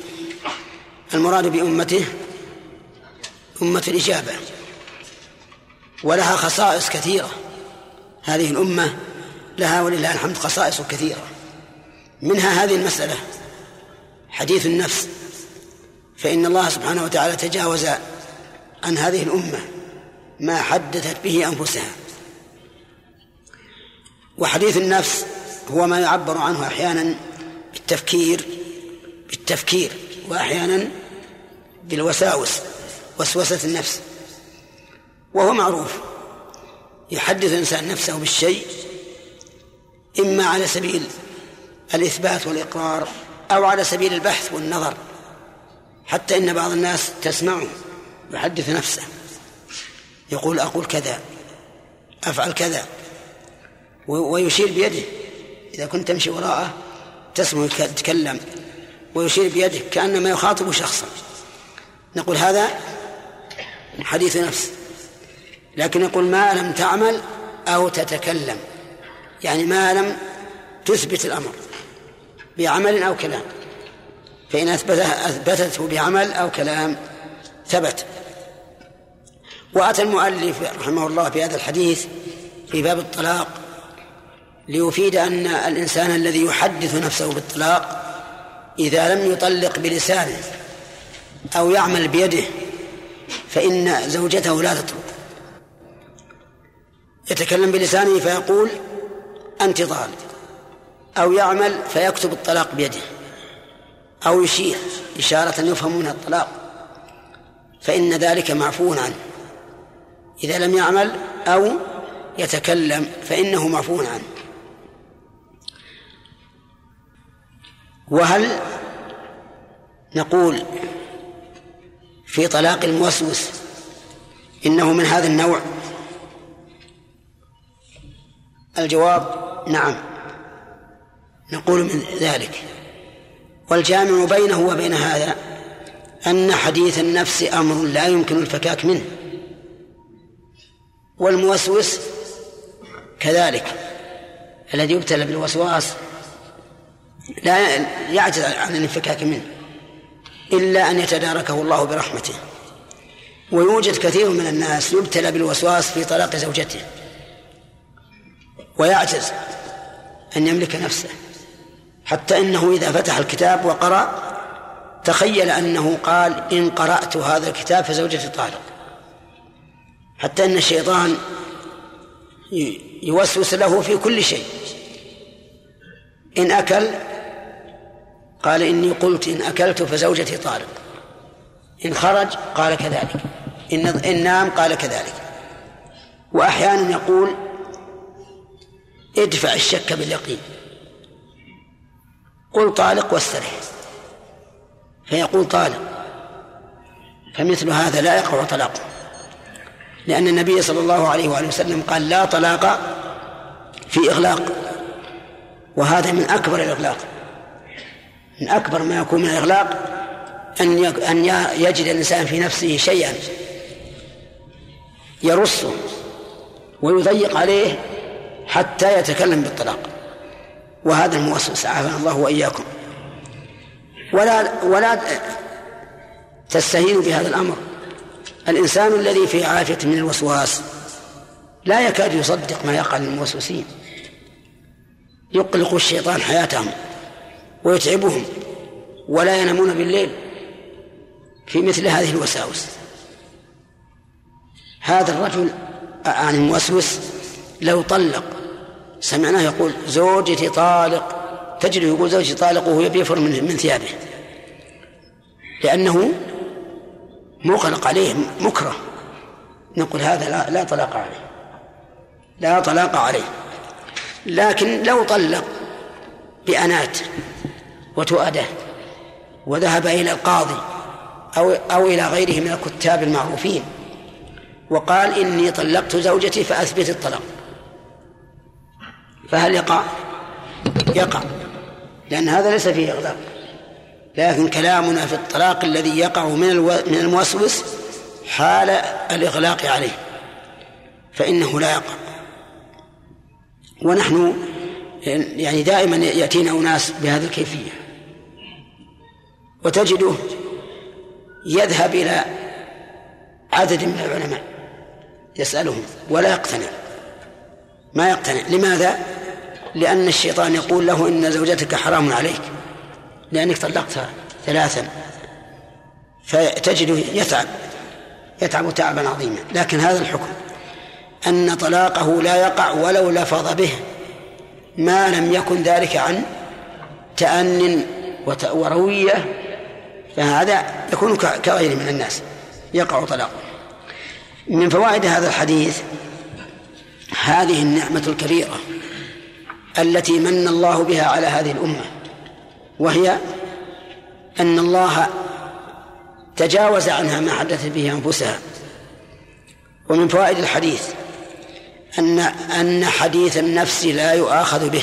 Speaker 1: المراد بأمته أمة الإجابة. ولها خصائص كثيرة. هذه الأمة لها ولله الحمد خصائص كثيرة. منها هذه المسألة حديث النفس. فإن الله سبحانه وتعالى تجاوز عن هذه الأمة ما حدثت به أنفسها. وحديث النفس هو ما يعبر عنه أحيانا بالتفكير بالتفكير وأحيانا بالوساوس وسوسة النفس. وهو معروف يحدث الإنسان نفسه بالشيء إما على سبيل الإثبات والإقرار أو على سبيل البحث والنظر. حتى إن بعض الناس تسمعه يحدث نفسه. يقول أقول كذا أفعل كذا ويشير بيده. إذا كنت تمشي وراءه تسمع يتكلم ويشير بيده كأنما يخاطب شخصا. نقول هذا حديث نفس لكن يقول ما لم تعمل أو تتكلم يعني ما لم تثبت الأمر بعمل أو كلام فإن أثبتته بعمل أو كلام ثبت. وأتى المؤلف رحمه الله في هذا الحديث في باب الطلاق ليفيد أن الإنسان الذي يحدث نفسه بالطلاق إذا لم يطلق بلسانه أو يعمل بيده فإن زوجته لا تطلق يتكلم بلسانه فيقول أنت ضال أو يعمل فيكتب الطلاق بيده. أو يشير إشارة يفهم منها الطلاق. فإن ذلك معفو عنه. إذا لم يعمل أو يتكلم فإنه معفو عنه. وهل نقول في طلاق الموسوس. إنه من هذا النوع. الجواب نعم. نقول من ذلك. والجامع بينه وبين هذا أن حديث النفس أمر لا يمكن الفكاك منه. والموسوس كذلك. الذي يبتلى بالوسواس لا يعجز عن الانفكاك منه. إلا أن يتداركه الله برحمته. ويوجد كثير من الناس يبتلى بالوسواس في طلاق زوجته. ويعجز أن يملك نفسه. حتى إنه إذا فتح الكتاب وقرأ تخيل أنه قال إن قرأت هذا الكتاب فزوجتي طالق. حتى أن الشيطان يوسوس له في كل شيء. إن أكل قال إني قلت إن أكلت فزوجتي طالق إن خرج قال كذلك. إن إن نام قال كذلك. وأحيانا يقول ادفع الشك باليقين. قل طالق واسترح فيقول طالق فمثل هذا لا يقع طلاقه لأن النبي صلى الله عليه وآله وسلم قال لا طلاق في إغلاق. وهذا من أكبر الإغلاق. من أكبر ما يكون من الإغلاق أن أن يجد الإنسان في نفسه شيئا يرصه ويضيق عليه حتى يتكلم بالطلاق. وهذا الموسوس عافانا الله وإياكم. ولا ولا تستهين بهذا الأمر. الإنسان الذي في عافية من الوسواس لا يكاد يصدق ما يقع للموسوسين. يقلق الشيطان حياتهم. ويتعبهم ولا ينامون بالليل في مثل هذه الوساوس. هذا الرجل عن الموسوس لو طلق سمعناه يقول زوجتي طالق تجد يقول زوجتي طالق وهو يفر من, من ثيابه. لأنه مغلق عليه مكره. نقول هذا لا, لا طلاق عليه. لا طلاق عليه. لكن لو طلق بأنات وتؤده وذهب إلى القاضي أو أو إلى غيره من الكتاب المعروفين وقال إني طلقت زوجتي فأثبت الطلاق. فهل يقع؟ يقع لأن هذا ليس فيه إغلاق لكن كلامنا في الطلاق الذي يقع من من الموسوس حال الإغلاق عليه فإنه لا يقع. ونحن يعني دائما يأتينا أناس بهذه الكيفية. وتجده يذهب إلى عدد من العلماء يسألهم ولا يقتنع. ما يقتنع. لماذا؟ لأن الشيطان يقول له إن زوجتك حرام عليك. لأنك طلقتها ثلاثا. فتجده يتعب يتعب تعبا عظيما. لكن هذا الحكم أن طلاقه لا يقع ولو لفظ به. ما لم يكن ذلك عن تأن وروية فهذا يكون كغيره من الناس يقع طلاقه. من فوائد هذا الحديث هذه النعمة الكبيرة التي من الله بها على هذه الأمة وهي أن الله تجاوز عنها ما حدثت به أنفسها. ومن فوائد الحديث أن أن حديث النفس لا يؤاخذ به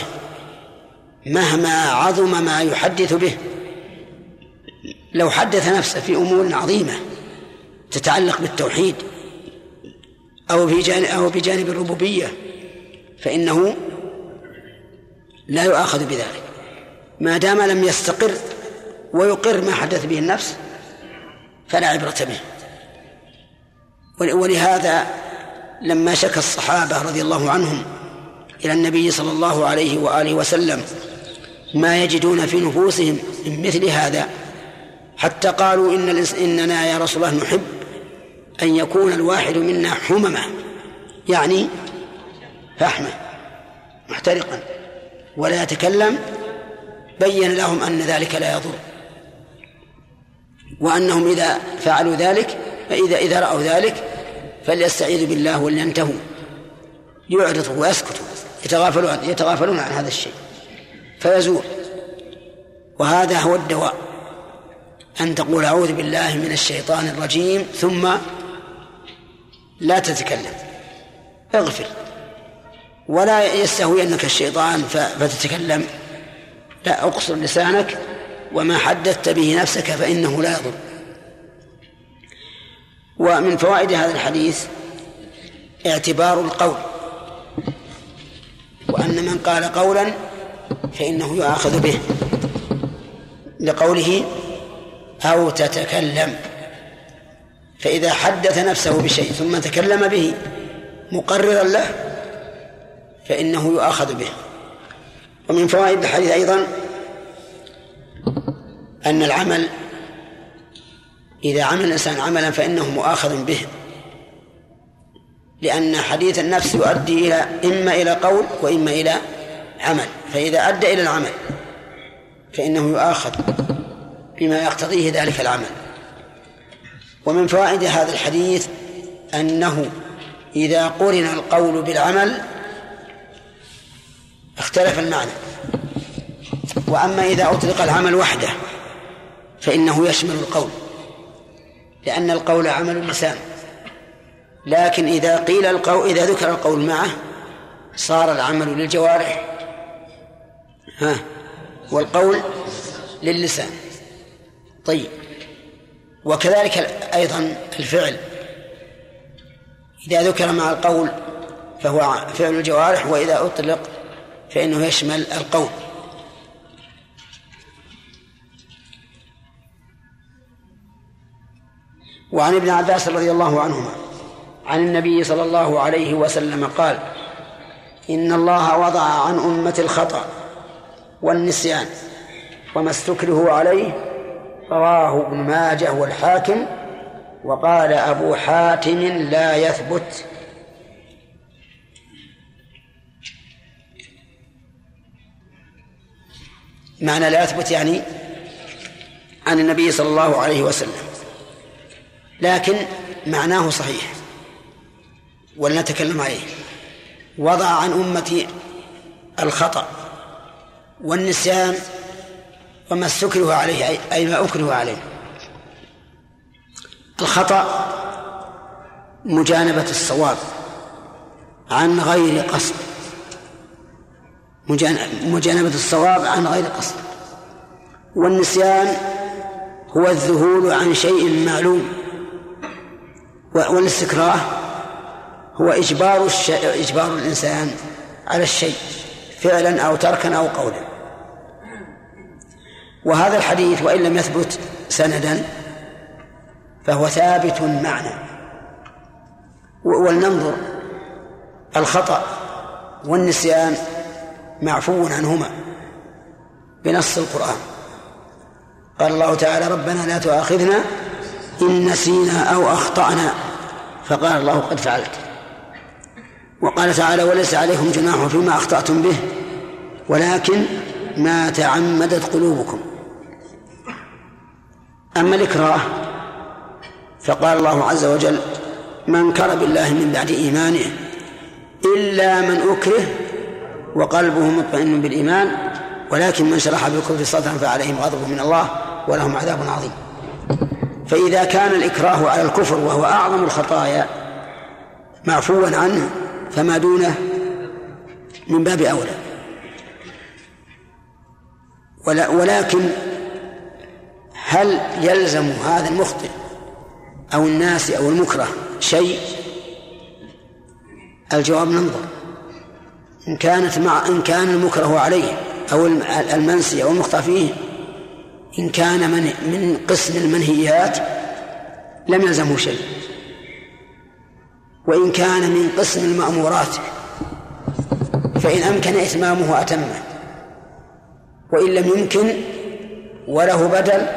Speaker 1: مهما عظم ما يحدث به. لو حدث نفسه في أمور عظيمة تتعلق بالتوحيد أو في جانب أو بجانب الربوبية فإنه لا يؤاخذ بذلك. ما دام لم يستقر ويقر ما حدث به النفس فلا عبرة به. ولهذا لما شكى الصحابة رضي الله عنهم إلى النبي صلى الله عليه وآله وسلم ما يجدون في نفوسهم من مثل هذا حتى قالوا إن إننا يا رسول الله نحب أن يكون الواحد منا حممة يعني فحمة محترقا. ولا يتكلم بين لهم أن ذلك لا يضر. وأنهم إذا فعلوا ذلك فإذا إذا رأوا ذلك فليستعيذوا بالله ولينتهوا. يعرضوا ويسكتوا يتغافلون يتغافلون عن هذا الشيء فيزول. وهذا هو الدواء. أن تقول أعوذ بالله من الشيطان الرجيم ثم لا تتكلم. اغفر. ولا يستهوي أنك الشيطان فتتكلم. لا أقصر لسانك وما حدثت به نفسك فإنه لا يضر. ومن فوائد هذا الحديث اعتبار القول. وأن من قال قولا فإنه يؤاخذ به. لقوله أو تتكلم. فإذا حدث نفسه بشيء ثم تكلم به مقررا له فإنه يؤاخذ به. ومن فوائد الحديث أيضا أن العمل إذا عمل الإنسان عملا فإنه مؤاخذ به. لأن حديث النفس يؤدي إلى إما إلى قول وإما إلى عمل. فإذا أدى إلى العمل فإنه يؤاخذ. بما يقتضيه ذلك العمل. ومن فوائد هذا الحديث أنه إذا قرن القول بالعمل اختلف المعنى. وأما إذا أطلق العمل وحده فإنه يشمل القول لأن القول عمل اللسان. لكن إذا قيل القول إذا ذكر القول معه صار العمل للجوارح ها والقول للسان. طيب. وكذلك أيضا الفعل. إذا ذكر مع القول فهو فعل الجوارح وإذا أطلق فإنه يشمل القول. وعن ابن عباس رضي الله عنهما عن النبي صلى الله عليه وسلم قال إن الله وضع عن أمة الخطأ والنسيان وما استكره عليه رواه ابن ماجه والحاكم وقال أبو حاتم لا يثبت. معنى لا يثبت يعني عن النبي صلى الله عليه وسلم. لكن معناه صحيح ولنتكلم عليه. وضع عن أمتي الخطأ والنسيان وما استكره عليه أي ما أكره عليه. الخطأ مجانبة الصواب عن غير قصد. مجانبة الصواب عن غير قصد. والنسيان هو الذهول عن شيء معلوم. والاستكراه هو إجبار الشيء إجبار الإنسان على الشيء فعلا أو تركا أو قولا. وهذا الحديث وإن لم يثبت سندا فهو ثابت معنى. ولننظر الخطأ والنسيان معفو عنهما بنص القرآن. قال الله تعالى ربنا لا تؤاخذنا إن نسينا أو أخطأنا. فقال الله قد فعلت. وقال تعالى وليس عليكم جناح فيما أخطأتم به ولكن ما تعمدت قلوبكم. أما الإكراه فقال الله عز وجل من كر بالله من بعد إيمانه إلا من أكره وقلبه مطمئن بالإيمان ولكن من شرح بالكفر صدرا فعليهم غضب من الله ولهم عذاب عظيم. فإذا كان الإكراه على الكفر وهو أعظم الخطايا معفوا عنه فما دونه من باب أولى. ولكن هل يلزم هذا المخطئ أو الناس أو المكره شيء؟ الجواب ننظر. إن كانت مع إن كان المكره عليه أو المنسي أو المخطئ فيه إن كان من من قسم المنهيات لم يلزمه شيء. وإن كان من قسم المأمورات فإن أمكن إتمامه أتمه. وإن لم يمكن وله بدل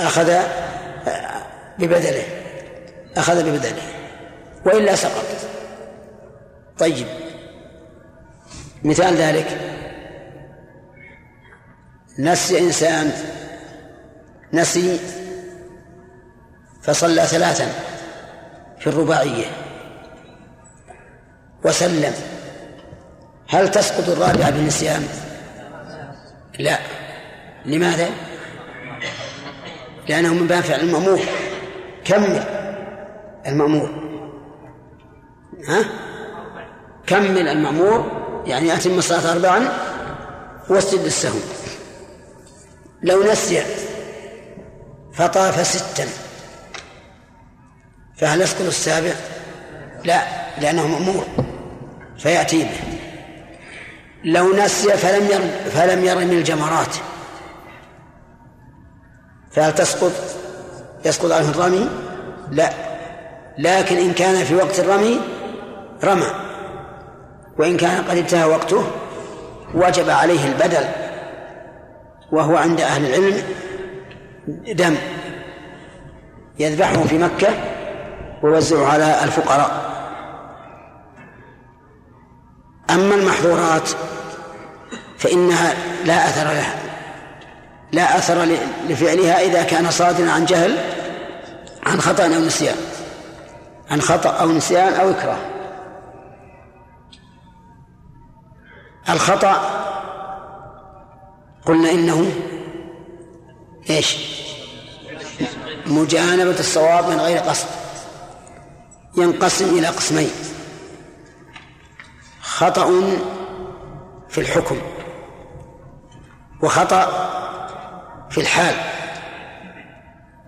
Speaker 1: أخذ ببدله أخذ ببدله وإلا سقط طيب مثال ذلك نسي إنسان نسي فصلى ثلاثا في الرباعية وسلم هل تسقط الرابعة بالنسيان؟ لا لماذا؟ لأنه من باب فعل المأمور كمل المأمور ها؟ كمل المأمور يعني أتم الصلاة أربعا واسجد السهو لو نسي فطاف ستا فهل يسقط السابع؟ لا لأنه مأمور فيأتي به لو نسي فلم يرم فلم يرم الجمرات. فهل تسقط؟ يسقط عنه الرمي؟ لا. لكن إن كان في وقت الرمي رمى. وإن كان قد انتهى وقته وجب عليه البدل. وهو عند أهل العلم دم. يذبحه في مكة ويوزعه على الفقراء. أما المحظورات فإنها لا أثر لها لا أثر لفعلها إذا كان صادرا عن جهل عن خطأ أو نسيان عن خطأ أو نسيان أو إكراه. الخطأ قلنا إنه إيش؟ مجانبة الصواب من غير قصد ينقسم إلى قسمين. خطأ في الحكم وخطأ في الحال.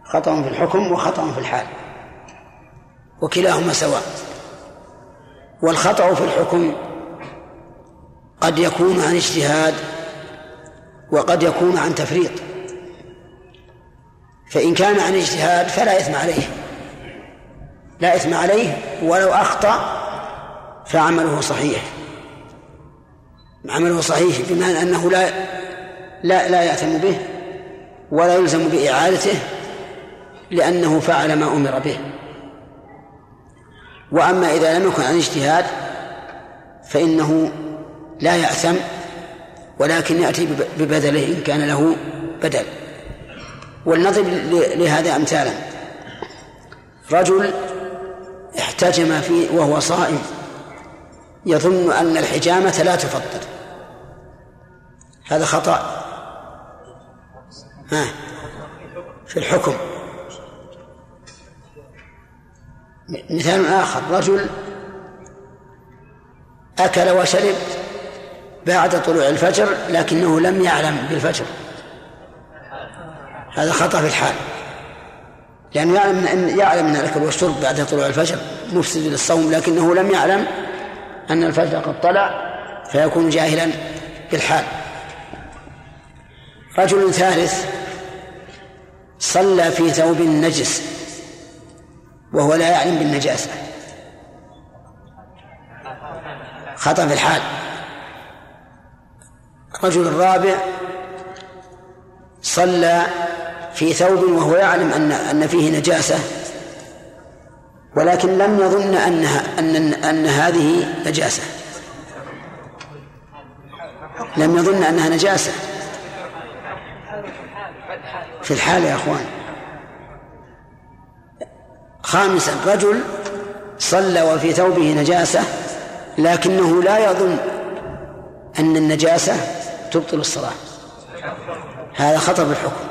Speaker 1: خطأ في الحكم وخطأ في الحال وكلاهما سواء. والخطأ في الحكم قد يكون عن اجتهاد وقد يكون عن تفريط. فإن كان عن اجتهاد فلا إثم عليه. لا إثم عليه ولو أخطأ فعمله صحيح. عمله صحيح بمعنى أنه لا لا لا يأثم به ولا يلزم بإعادته لأنه فعل ما أمر به. وأما إذا لم يكن عن اجتهاد فإنه لا يأثم ولكن يأتي ببدله إن كان له بدل. ولنضرب لهذا أمثالا. رجل احتجم فيه وهو صائم يظن أن الحجامة لا تفطر هذا خطأ. ها؟ في الحكم. مثال آخر رجل أكل وشرب بعد طلوع الفجر لكنه لم يعلم بالفجر. هذا خطأ في الحال. لأنه يعلم أن يعلم أن الأكل والشرب بعد طلوع الفجر مفسد للصوم لكنه لم يعلم أن الفجر قد طلع فيكون جاهلا بالحال رجل ثالث صلى في ثوب نجس وهو لا يعلم بالنجاسة. خطأ في الحال. الرجل الرابع صلى في ثوب وهو يعلم أن أن فيه نجاسة ولكن لم يظن أنها أن أن هذه نجاسة. لم يظن أنها نجاسة. في الحال يا أخوان. خامسا رجل صلى وفي ثوبه نجاسة لكنه لا يظن أن النجاسة تبطل الصلاة. هذا خطأ بالحكم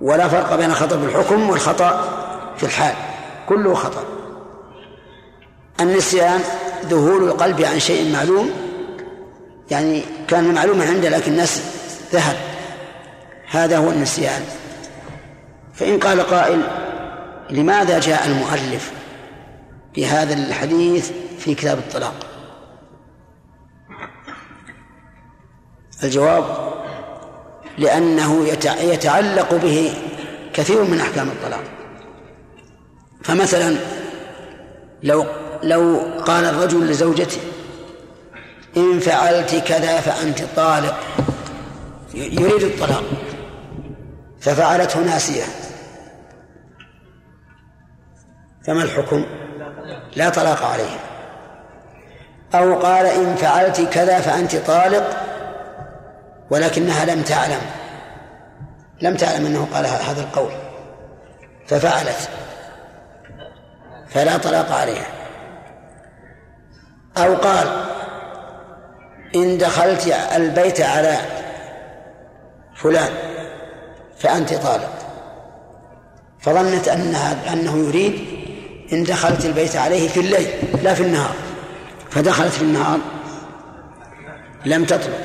Speaker 1: ولا فرق بين خطأ بالحكم والخطأ في الحال. كله خطأ. النسيان ذهول القلب عن شيء معلوم يعني كان معلوما عنده لكن نسي ذهب. هذا هو النسيان. فإن قال قائل لماذا جاء المؤلف بهذا الحديث في كتاب الطلاق؟ الجواب لأنه يتعلق به كثير من أحكام الطلاق. فمثلا لو لو قال الرجل لزوجته إن فعلت كذا فأنت طالق يريد الطلاق. ففعلته ناسية. فما الحكم؟ لا طلاق عليه. أو قال إن فعلت كذا فأنت طالق ولكنها لم تعلم. لم تعلم أنه قال هذا القول. ففعلت. فلا طلاق عليها. أو قال إن دخلت البيت على فلان. فأنت طالق. فظنت أنها أنه يريد إن دخلت البيت عليه في الليل لا في النهار. فدخلت في النهار لم تطلق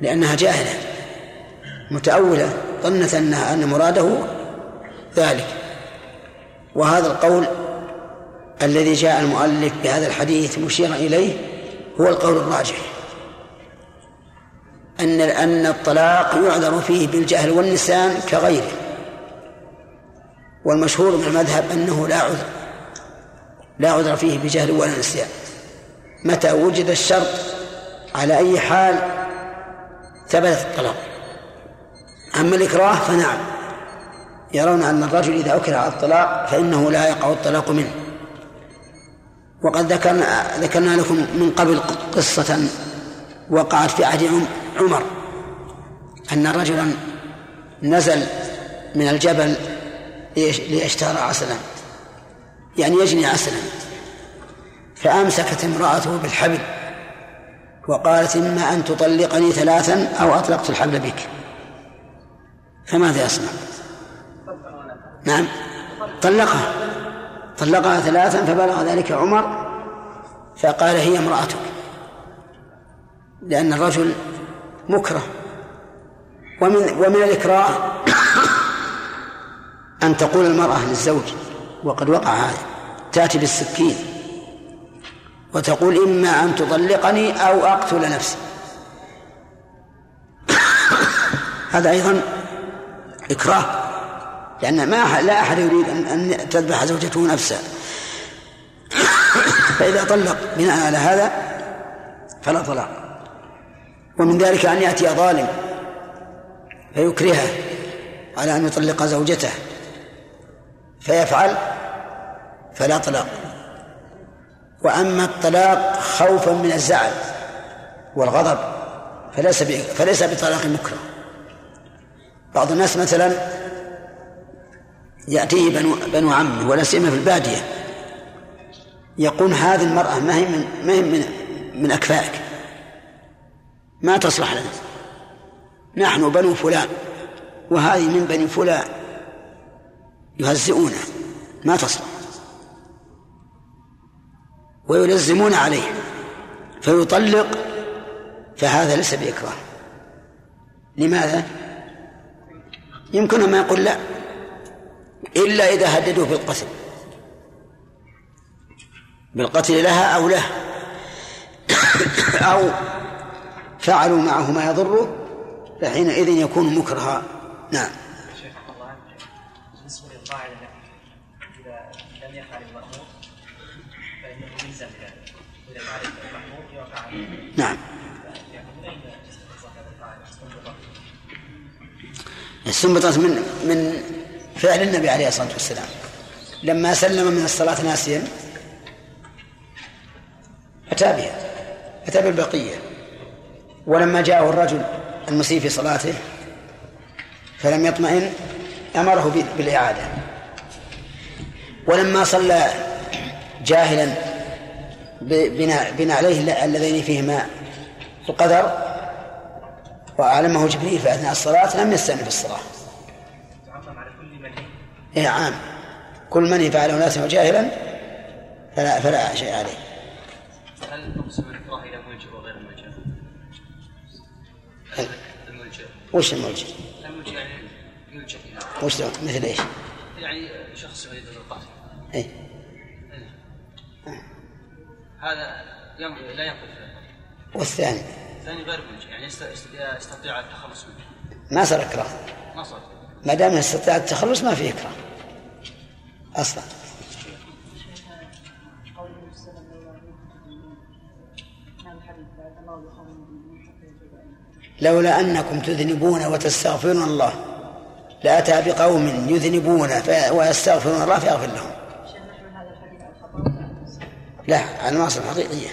Speaker 1: لأنها جاهلة متأولة ظنت أنها أن مراده ذلك. وهذا القول الذي جاء المؤلف بهذا الحديث مشيرا إليه هو القول الراجح. أن أن الطلاق يعذر فيه بالجهل والنسيان كغيره. والمشهور من المذهب أنه لا عذر لا عذر فيه بجهل ولا نسيان. متى وجد الشرط على أي حال ثبت الطلاق. أما الإكراه فنعم يرون أن الرجل إذا أكره على الطلاق فإنه لا يقع الطلاق منه. وقد ذكرنا ذكرنا لكم من قبل قصة وقعت في عهد أن رجلا نزل من الجبل ليشتهر عسلا يعني يجني عسلا. فأمسكت امرأته بالحبل وقالت إما أن تطلقني ثلاثا أو أطلقت الحبل بك. فماذا يصنع؟ نعم طلقها. طلقها ثلاثا فبلغ ذلك عمر فقال هي امرأتك لأن الرجل مكره. ومن ومن الإكراه أن تقول المرأة للزوج وقد وقع هذا تأتي بالسكين وتقول إما أن تطلقني أو أقتل نفسي. هذا أيضا إكراه لأن ما لا أحد يريد أن تذبح زوجته نفسها. فإذا طلق بناء على هذا فلا طلاق. ومن ذلك أن يأتي ظالم فيكرهه على أن يطلق زوجته فيفعل فلا طلاق. وأما الطلاق خوفا من الزعل والغضب فليس فليس بطلاق مكره بعض الناس مثلا يأتيه بنو, بنو عمه ولا سيما في البادية يقول هذه المرأة ما هي من ما هي من من أكفائك. ما تصلح لنا. نحن بنو فلان وهذه من بني فلان. يهزئونه ما تصلح. ويلزمون عليه. فيطلق. فهذا ليس بإكراه. لماذا؟ يمكن ما يقول لا. إلا إذا هددوه بالقتل. بالقتل لها أو له. أو فعلوا معه ما يضره فحينئذ يكون مكرها. نعم. بالنسبة للقاعدة إذا لم يفعل المأمور فإنه يلزم إذا فعل المأمور يوقع نعم. استنبطت من من فعل النبي عليه الصلاة والسلام. لما سلم من الصلاة ناسيا أتى بها أتى بالبقية. ولما جاءه الرجل المسيء في صلاته فلم يطمئن أمره بالإعادة. ولما صلى جاهلا بنعليه اللذين فيهما القدر وأعلمه جبريل في أثناء الصلاة لم يستأنف الصلاة. إيه عام. كل من فعله ناسا وجاهلا فلا فلا شيء عليه. هل الملجئ وش الملجئ؟ الملجئ يعني يلجئ إلى وش مثل إيش؟
Speaker 2: يعني شخص يريد القتل
Speaker 1: إي.
Speaker 2: هذا لا ينقذ
Speaker 1: والثاني؟
Speaker 2: الثاني غير ملجئ يعني يستطيع التخلص منه.
Speaker 1: ما صار إكراه.
Speaker 2: ما صار.
Speaker 1: ما دام يستطيع التخلص ما في إكراه. أصلا. لولا أنكم تذنبون وتستغفرون الله. لأتى بقوم يذنبون ويستغفرون الله فيغفر لهم. لا على المعصية الحقيقية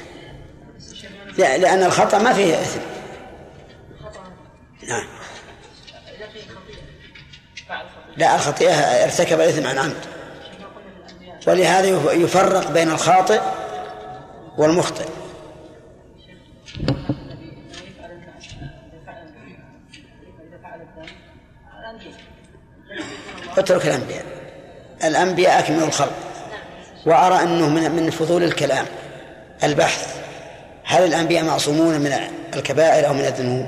Speaker 1: لا لأن الخطأ ما فيه إثم. نعم. لا الخطيئة ارتكب الإثم عن عمد. ولهذا يفرق بين الخاطئ والمخطئ. اترك الأنبياء. الأنبياء أكملوا الخلق. وأرى أنه من من فضول الكلام البحث. هل الأنبياء معصومون من الكبائر أو من الذنوب؟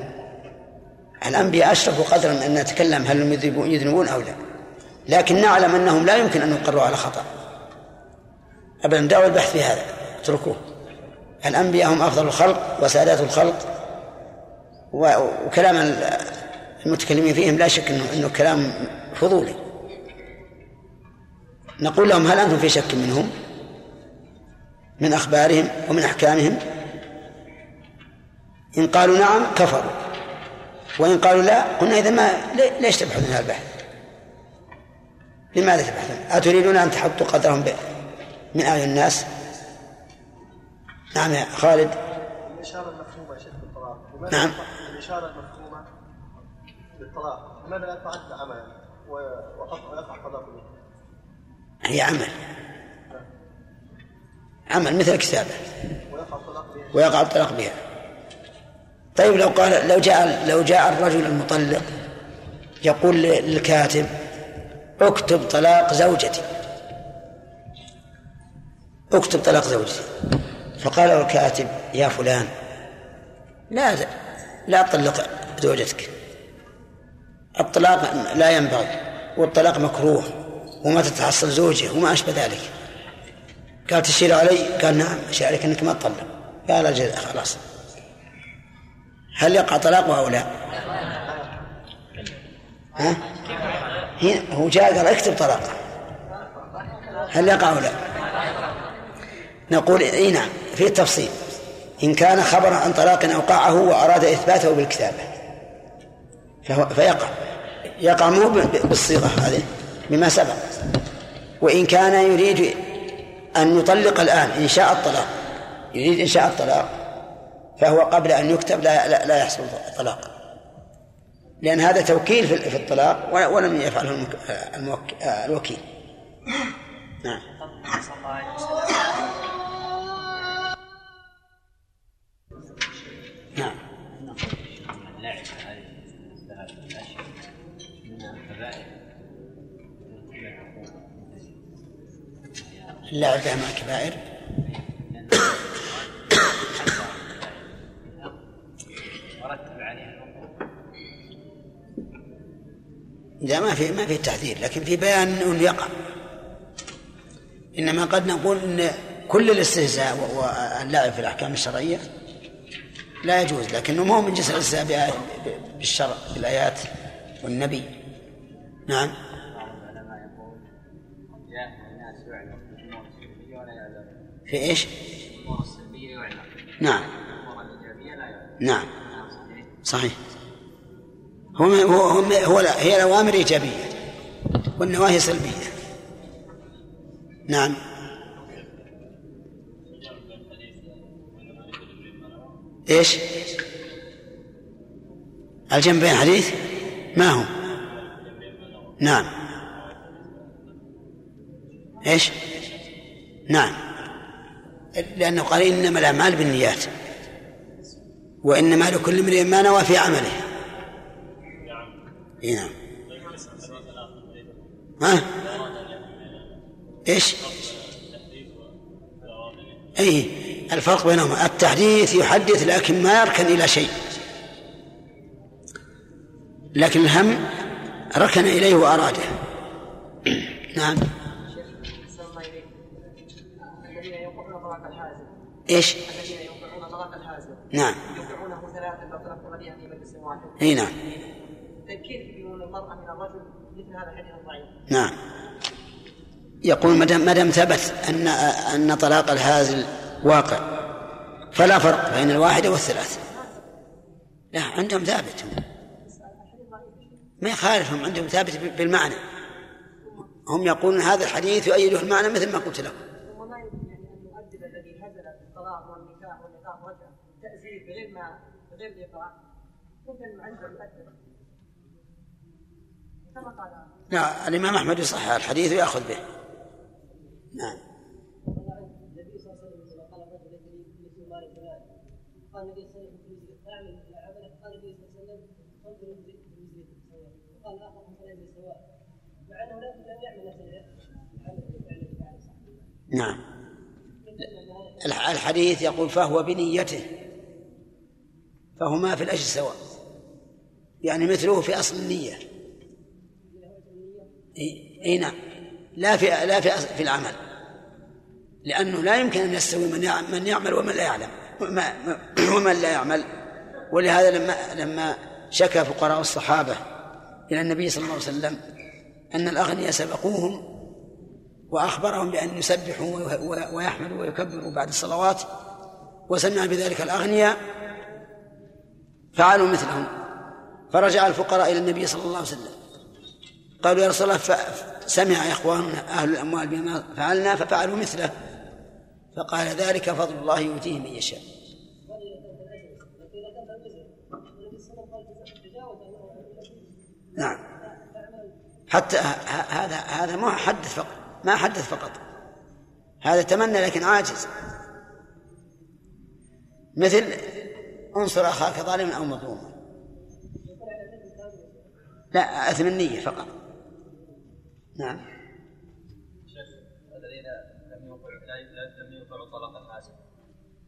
Speaker 1: الأنبياء أشرفوا قدرا أن نتكلم هل هم يذنبون أو لا. لكن نعلم أنهم لا يمكن أن يقروا على خطأ. أبدا دعوا البحث في هذا. اتركوه. الأنبياء هم أفضل الخلق وسادات الخلق. وكلام المتكلمين فيهم لا شك أنه, إنه كلام فضولي. نقول لهم هل أنتم في شك منهم؟ من أخبارهم ومن أحكامهم؟ إن قالوا نعم كفروا. وإن قالوا لا قلنا إذا ما ليش تبحثون هذا البحث؟ لماذا تبحثون؟ أتريدون أن تحطوا قدرهم من أعين الناس؟ نعم يا خالد.
Speaker 3: الإشارة المفهومة شيخ بالطلاق.
Speaker 1: نعم.
Speaker 3: الإشارة المفهومة بالطلاق. لماذا لا تعد عملا ويقع طلاق
Speaker 1: هي عمل. عمل مثل كتابة ويقع الطلاق بها. طيب لو قال لو جاء لو جاء الرجل المطلق يقول للكاتب اكتب طلاق زوجتي. اكتب طلاق زوجتي. فقال له الكاتب يا فلان لا لا تطلق زوجتك. الطلاق لا ينبغي والطلاق مكروه. وما تتحصل زوجه وما أشبه ذلك. قال تشير علي؟ قال نعم أشير عليك أنك ما تطلق. قال أجل خلاص. هل يقع طلاقه أو لا؟ ها؟ هو جاء قال اكتب طلاقه هل يقع أو لا؟ نقول إي نعم في التفصيل. إن كان خبرا عن طلاق أوقعه وأراد إثباته بالكتابة فيقع. يقع مو بالصيغة هذه. بما سبق. وإن كان يريد أن يطلق الآن إنشاء الطلاق يريد إنشاء الطلاق فهو قبل أن يكتب لا, لا, لا يحصل الطلاق لأن هذا توكيل في الطلاق ولم يفعله الوكيل. نعم. نعم. اللعب مع الكبائر. لا ما في ما في تحذير لكن في بيان انه يقع. إنما قد نقول إن كل الاستهزاء واللعب في الأحكام الشرعية لا يجوز لكنه مو من جنس الاستهزاء بالشرع بالآيات والنبي. نعم. في إيش؟ نعم نعم صحيح هو هو هو هي الأوامر إيجابية والنواهي سلبية نعم إيش؟ الجنبين حديث ما هو؟ نعم إيش؟ نعم لأنه قال إنما الأعمال بالنيات وإنما لكل امرئ ما نوى في عمله. اي نعم. ها؟ إيش؟ اي الفرق بينهما. التحديث يحدث لكن ما يركن إلى شيء. لكن الهم ركن إليه وأراده. نعم. إيش؟ الذين يوقعون طلاق الحازم نعم. يوقعونه ثلاثة في مجلس واحد إي نعم. يكون المرأة من الرجل مثل هذا الحديث الضعيف نعم. يقول ما دام ثبت ان أن طلاق الهازل واقع. فلا فرق بين الواحده والثلاث لا عندهم ثابت. ما يخالفهم عندهم ثابت بالمعنى. هم يقولون هذا الحديث يؤيده المعنى مثل ما قلت لكم. بغير ما بغير الإقرار ممكن عنده يؤدب كما قال لا الإمام أحمد يصحح الحديث ويأخذ به. نعم. النبي صلى الله عليه وسلم قال الرجل مثل مال فلان. قال النبي صلى الله عليه وسلم اعمل مثل عمله. قال النبي صلى الله عليه وسلم سواء وقال الآخر فليس سواء مع أنه لم يعمل نعم. الحديث يقول فهو بنيته فهما في الأجر سواء يعني مثله في أصل النية. إي نعم. لا في لا في في العمل لأنه لا يمكن أن يستوي من من يعمل ومن لا يعلم ومن لا يعمل. ولهذا لما لما شكى فقراء الصحابة إلى النبي صلى الله عليه وسلم أن الأغنياء سبقوهم وأخبرهم بأن يسبحوا ويحمدوا ويكبروا بعد الصلوات وسمع بذلك الأغنياء فعلوا مثلهم. فرجع الفقراء إلى النبي صلى الله عليه وسلم. قالوا يا رسول الله سمع إخواننا أهل الأموال بما فعلنا ففعلوا مثله. فقال ذلك فضل الله يؤتيه من يشاء. نعم. حتى هذا هذا ما حدث فقط. ما حدث فقط. هذا تمنى لكن عاجز. مثل انصر أخاك ظالما أو مظلوما. لا اثم النيه فقط. نعم.
Speaker 4: الذين لم يوقعوا لم يوقعوا طلاق الحاسب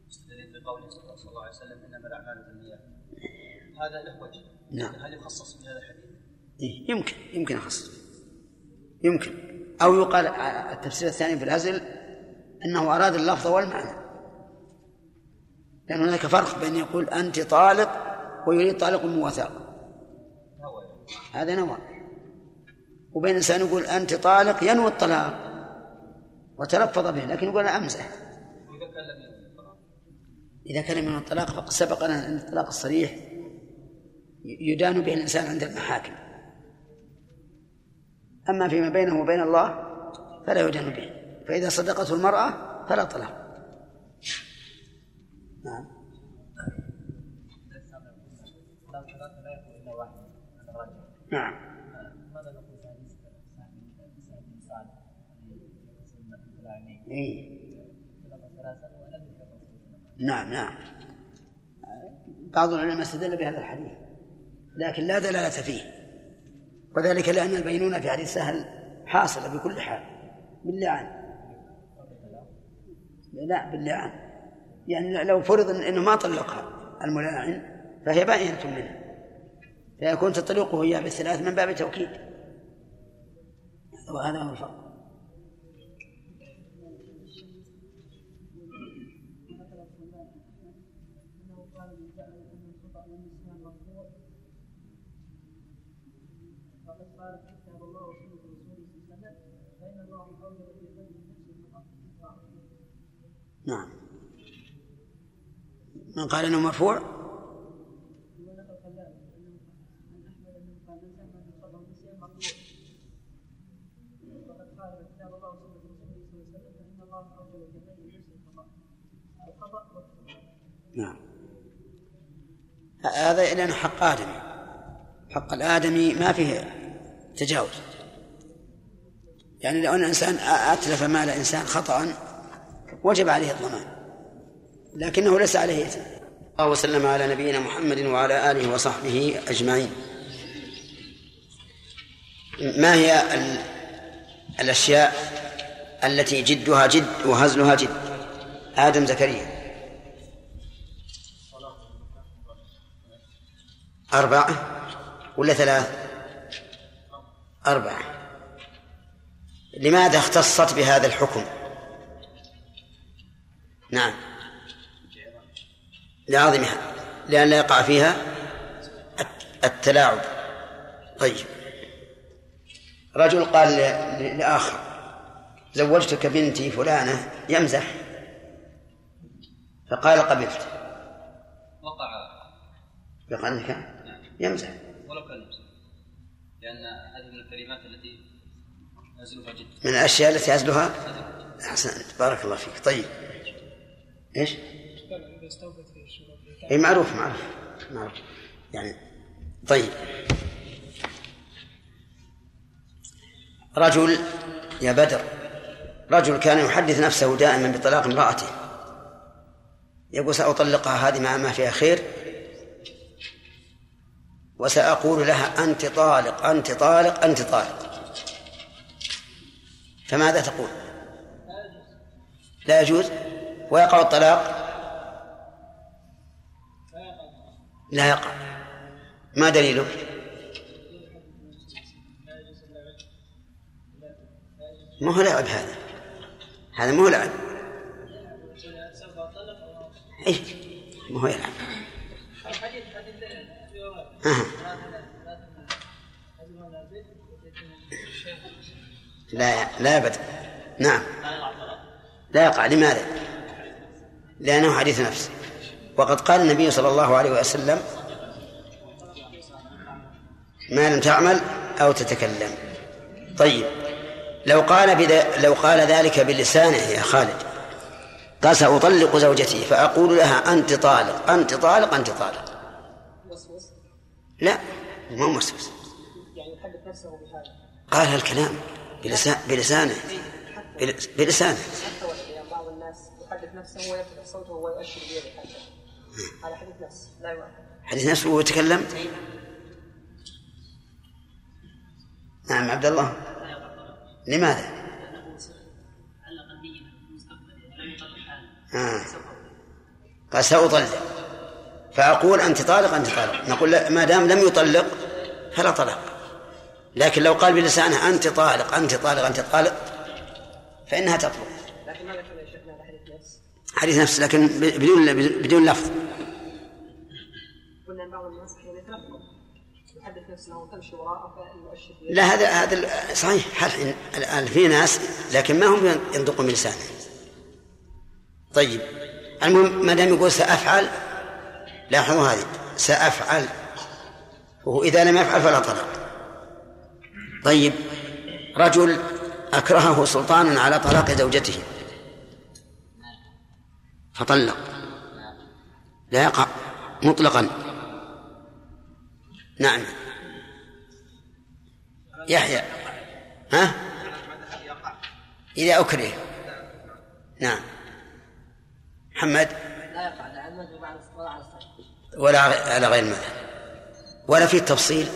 Speaker 4: مستدلين بقوله صلى الله عليه وسلم إنما الأعمال بالنيات. هذا له وجه.
Speaker 1: نعم.
Speaker 4: هل يخصص بهذا الحديث؟
Speaker 1: إيه يمكن يمكن يخصص. يمكن. أو يقال التفسير الثاني في الهزل أنه أراد اللفظ والمعنى. لأن هناك فرق بين يقول أنت طالق ويريد طالق المواثاق هذا نوى وبين إنسان يقول أنت طالق ينوي الطلاق وتلفظ به لكن يقول أنا أمزح. إذا كان من الطلاق فقد سبق لنا أن الطلاق الصريح يدان به الإنسان عند المحاكم. أما فيما بينه وبين الله فلا يدان به. فإذا صدقته المرأة فلا طلاق. نعم. نعم. إيه؟ نعم نعم. بعض العلماء استدل بهذا الحديث لكن لا دلالة فيه. وذلك لأن البينونة في حديث سهل حاصلة بكل حال باللعان. لا باللعان. يعني لو فرض إنه ما طلقها الملاعن فهي بائنة منه. فيكون تطلقه إياه بالثلاث من باب التوكيد وهذا هو الفرق نعم من قال إنه مرفوع؟ نعم. هذا لأنه حق آدمي. حق الآدمي ما فيه تجاوز. يعني لو أن الإنسان أتلف مال إنسان خطأ وجب عليه الضمان. لكنه ليس عليه إثم. الله وسلم على نبينا محمد وعلى آله وصحبه أجمعين. ما هي الأشياء التي جدها جد وهزلها جد؟ آدم زكريا. أربعة ولا ثلاث أربعة. لماذا اختصت بهذا الحكم؟ نعم. لعظمها لأن لا يقع فيها التلاعب. طيب. رجل قال لآخر زوجتك بنتي فلانة يمزح؟ فقال قبلت.
Speaker 4: وقع.
Speaker 1: بقلبك يمزح.
Speaker 4: ولو كان يمزح. لأن هذه من الكلمات التي يزلها جدا
Speaker 1: من الأشياء التي أزلها أحسنت. بارك الله فيك. طيب. إيش؟ اي معروف معروف معروف. يعني طيب. رجل يا بدر رجل كان يحدث نفسه دائما بطلاق امرأته. يقول سأطلقها هذه مع ما فيها خير. وسأقول لها أنت طالق أنت طالق أنت طالق. فماذا تقول؟ لا يجوز. ويقع الطلاق. لا يقع. ما دليله؟ ما هو لعب هذا. هذا ما هو لعب. اي ما هو يلعب. ها. لا لا ابدا نعم. لا يقع. لماذا؟ لأنه حديث نفس. وقد قال النبي صلى الله عليه وسلم ما لم تعمل أو تتكلم. طيب لو قال بدا لو قال ذلك بلسانه يا خالد قال سأطلق زوجتي فأقول لها أنت طالق أنت طالق أنت طالق. لا ما موسوس
Speaker 2: يعني
Speaker 1: قال هالكلام بلسان بلسانه. بل- بلسانه.
Speaker 2: حتى يعني بعض الناس يحدث نفسه ويرفع صوته ويؤشر بيده هذا حديث نفس لا يؤثر
Speaker 1: حديث نفسه وهو يتكلم؟ نعم عبد الله. لماذا؟ آه. قال سأطلق. فأقول أنت طالق أنت طالق. نقول ما دام لم يطلق فلا طلاق. لكن لو قال بلسانه أنت طالق أنت طالق أنت طالق فإنها تطلق
Speaker 2: لكن ماذا كان يا شيخنا هذا حديث نفس
Speaker 1: حديث نفس لكن بدون بدون لفظ.
Speaker 2: قلنا بعض الناس يتلفظ يحدث نفسه وتمشي وراءه
Speaker 1: لا هذا هذا صحيح. الآن في ناس لكن ما هم ينطقون بلسانه طيب. المهم ما دام يقول سأفعل لاحظوا هذه. سأفعل. وهو إذا لم يفعل فلا طلاق. طيب. رجل أكرهه سلطان على طلاق زوجته. فطلق. لا يقع مطلقا. نعم. يحيى. ها؟ إذا أكره. نعم. محمد؟
Speaker 2: لا يقع لا على ولا على الصحيح
Speaker 1: ولا على غير المذهب ولا في تفصيل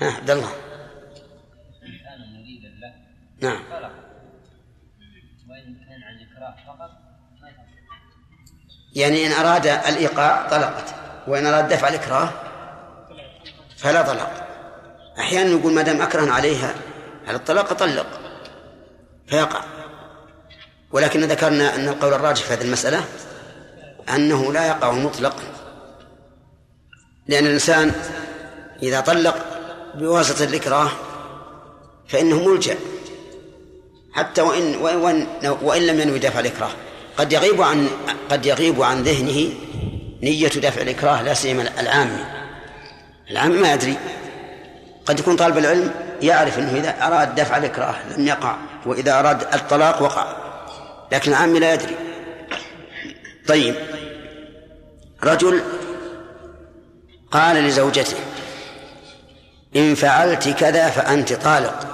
Speaker 1: ها عبد الله. نعم. يعني إن أراد الإيقاع طلقت وإن أراد دفع الإكراه فلا طلاق. أحيانا يقول ما دام أكره عليها على الطلاق؟ طلق. فيقع. ولكن ذكرنا أن القول الراجح في هذه المسألة أنه لا يقع مطلقا. لأن الإنسان إذا طلق بواسطة الإكراه فإنه ملجأ. حتى وإن, وإن, وإن لم ينوي دفع الإكراه. قد يغيب عن قد يغيب عن ذهنه نية دفع الإكراه لا سيما العامي العامي ما يدري. قد يكون طالب العلم يعرف أنه إذا أراد دفع الإكراه لم يقع وإذا أراد الطلاق وقع. لكن العامي لا يدري. طيب. رجل قال لزوجته إن فعلت كذا فأنت طالق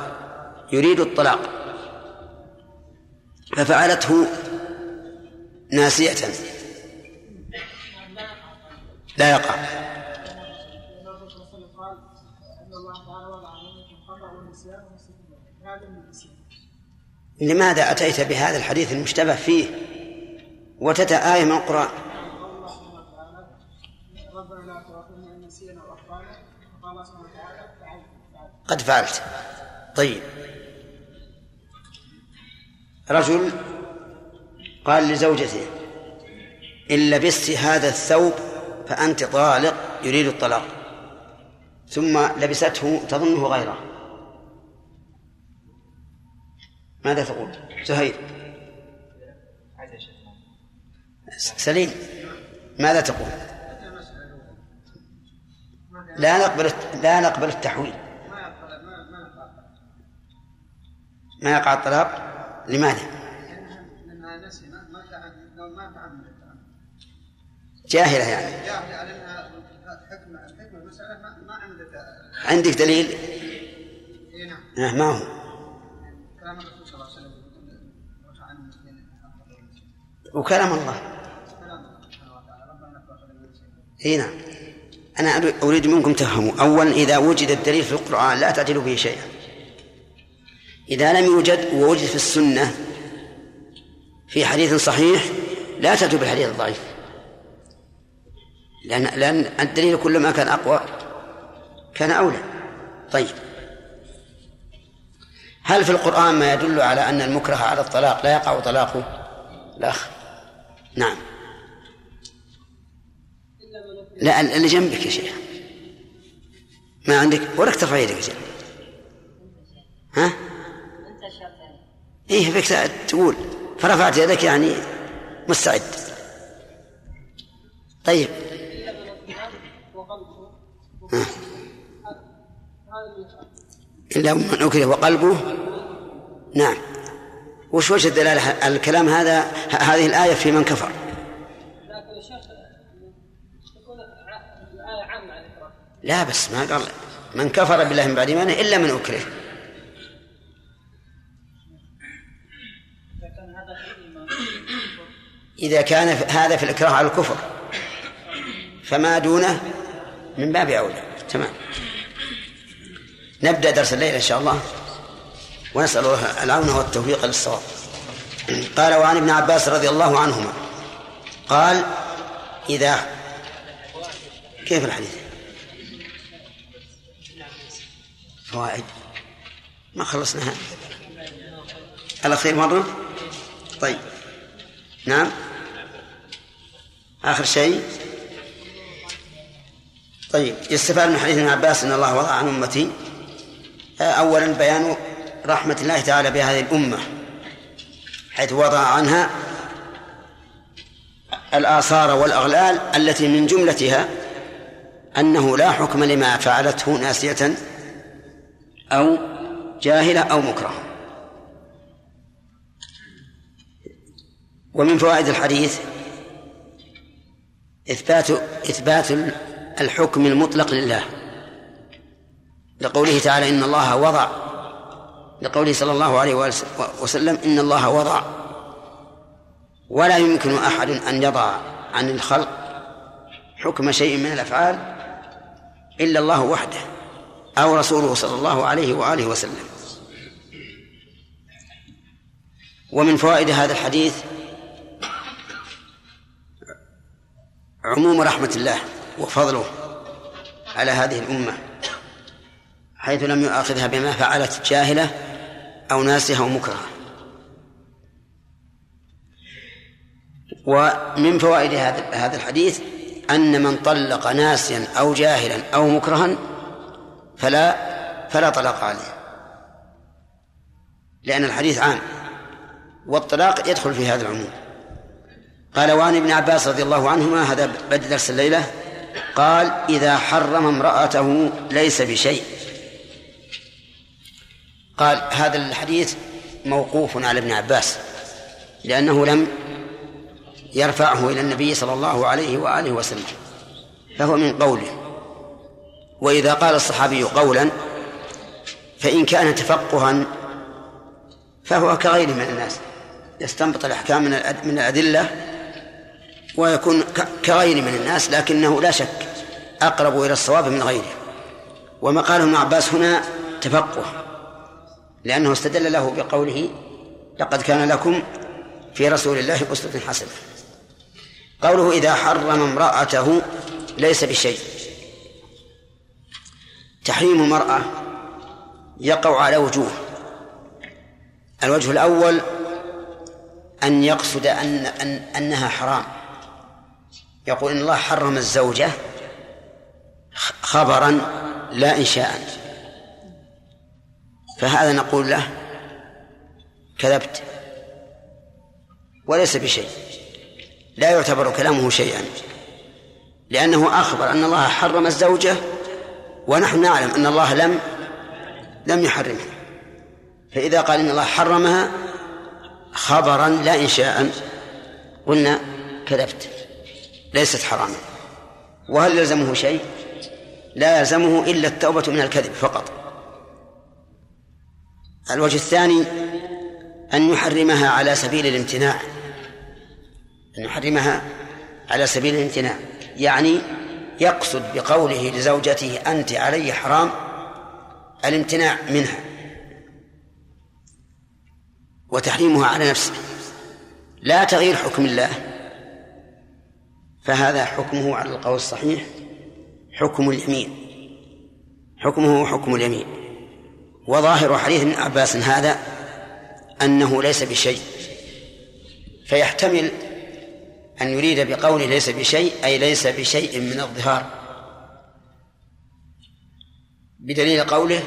Speaker 1: يريد الطلاق. ففعلته ناسية. لا يقع. لماذا أتيت بهذا الحديث المشتبه فيه وتتى آية من القرآن؟ قد فعلت. طيب. رجل قال لزوجته إن لبست هذا الثوب فأنت طالق يريد الطلاق. ثم لبسته تظنه غيره. ماذا تقول؟ زهير. سليم ماذا تقول؟ لا نقبل لا نقبل التحويل. ما يقع الطلاق؟ لماذا؟
Speaker 5: لانها نسي ما ما تعمد لو ما تعمد
Speaker 1: جاهلة يعني
Speaker 5: جاهل على انها حكمه الحكمه المساله ما ما عمدت
Speaker 1: عندك دليل؟
Speaker 5: إي نعم.
Speaker 1: آه، ما هو؟ وكلام الله. إي نعم. أنا أريد منكم تفهموا. أولا إذا وجد الدليل في القرآن لا تعجلوا به شيئا. إذا لم يوجد ووجد في السنة في حديث صحيح لا تأتوا بالحديث الضعيف. لأن لأن الدليل كلما كان أقوى كان أولى. طيب. هل في القرآن ما يدل على أن المكره على الطلاق لا يقع طلاقه؟ لا نعم. لا اللي جنبك يا شيخ. ما عندك؟ ولك ترفع يدك شيخ. ها؟ إيه فيك تقول. فرفعت يدك يعني مستعد. طيب. ها. إلا من أكره وقلبه نعم. وش وجه الدلالة؟ الكلام هذا هذه الآية في من كفر؟
Speaker 2: لكن تكون الآية عامة الإكراه
Speaker 1: لا بس ما قال من كفر بالله من بعد إيمانه إلا من أكره. إذا كان هذا في الإكراه على الكفر فما دونه من باب أولى. تمام. نبدأ درس الليلة إن شاء الله. ونسأل الله العون والتوفيق للصواب. قال وعن ابن عباس رضي الله عنهما. قال إذا كيف الحديث؟ فوائد. ما خلصناها. الأخير مرة. طيب. نعم. آخر شيء. طيب يستفاد من حديث ابن عباس أن الله وضع عن أمتي. أولا بيان رحمة الله تعالى بهذه الأمة حيث وضع عنها الآثار والأغلال التي من جملتها أنه لا حكم لما فعلته ناسية أو جاهلة أو مكرهة. ومن فوائد الحديث إثبات إثبات الحكم المطلق لله. لقوله تعالى إن الله وضع لقوله صلى الله عليه وسلم إن الله وضع. ولا يمكن أحد أن يضع عن الخلق حكم شيء من الأفعال إلا الله وحده أو رسوله صلى الله عليه وآله وسلم. ومن فوائد هذا الحديث عموم رحمة الله. وفضله على هذه الأمة حيث لم يؤاخذها بما فعلت جاهلة أو ناسها أو مكرهة. ومن فوائد هذا هذا الحديث أن من طلق ناسيا أو جاهلا أو مكرها فلا فلا طلاق عليه. لأن الحديث عام والطلاق يدخل في هذا العموم. قال وعن ابن عباس رضي الله عنهما هذا بدء درس الليلة قال إذا حرم امرأته ليس بشيء. قال هذا الحديث موقوف على ابن عباس لأنه لم يرفعه إلى النبي صلى الله عليه وآله وسلم فهو من قوله. وإذا قال الصحابي قولا فإن كان تفقها فهو كغيره من الناس يستنبط الأحكام من من الأدلة ويكون كغيره من الناس لكنه لا شك أقرب إلى الصواب من غيره. وما قاله ابن عباس هنا تفقه لأنه استدل له بقوله لقد كان لكم في رسول الله أسوة حسنة قوله إذا حرم امرأته ليس بشيء تحريم المرأة يقع على وجوه. الوجه الأول أن يقصد أن, أن أنها حرام. يقول إن الله حرم الزوجة خبرا لا إنشاء. فهذا نقول له كذبت. وليس بشيء. لا يعتبر كلامه شيئا. لأنه أخبر أن الله حرم الزوجة ونحن نعلم أن الله لم لم يحرمها. فإذا قال إن الله حرمها خبرا لا إنشاء قلنا كذبت. ليست حراما. وهل يلزمه شيء؟ لا يلزمه إلا التوبة من الكذب فقط. الوجه الثاني أن يحرمها على سبيل الامتناع. أن يحرمها على سبيل الامتناع. يعني يقصد بقوله لزوجته أنت علي حرام الامتناع منها. وتحريمها على نفسه. لا تغيير حكم الله. فهذا حكمه على القول الصحيح حكم اليمين. حكمه حكم اليمين. وظاهر حديث ابن عباس هذا أنه ليس بشيء. فيحتمل أن يريد بقوله ليس بشيء أي ليس بشيء من الظهار. بدليل قوله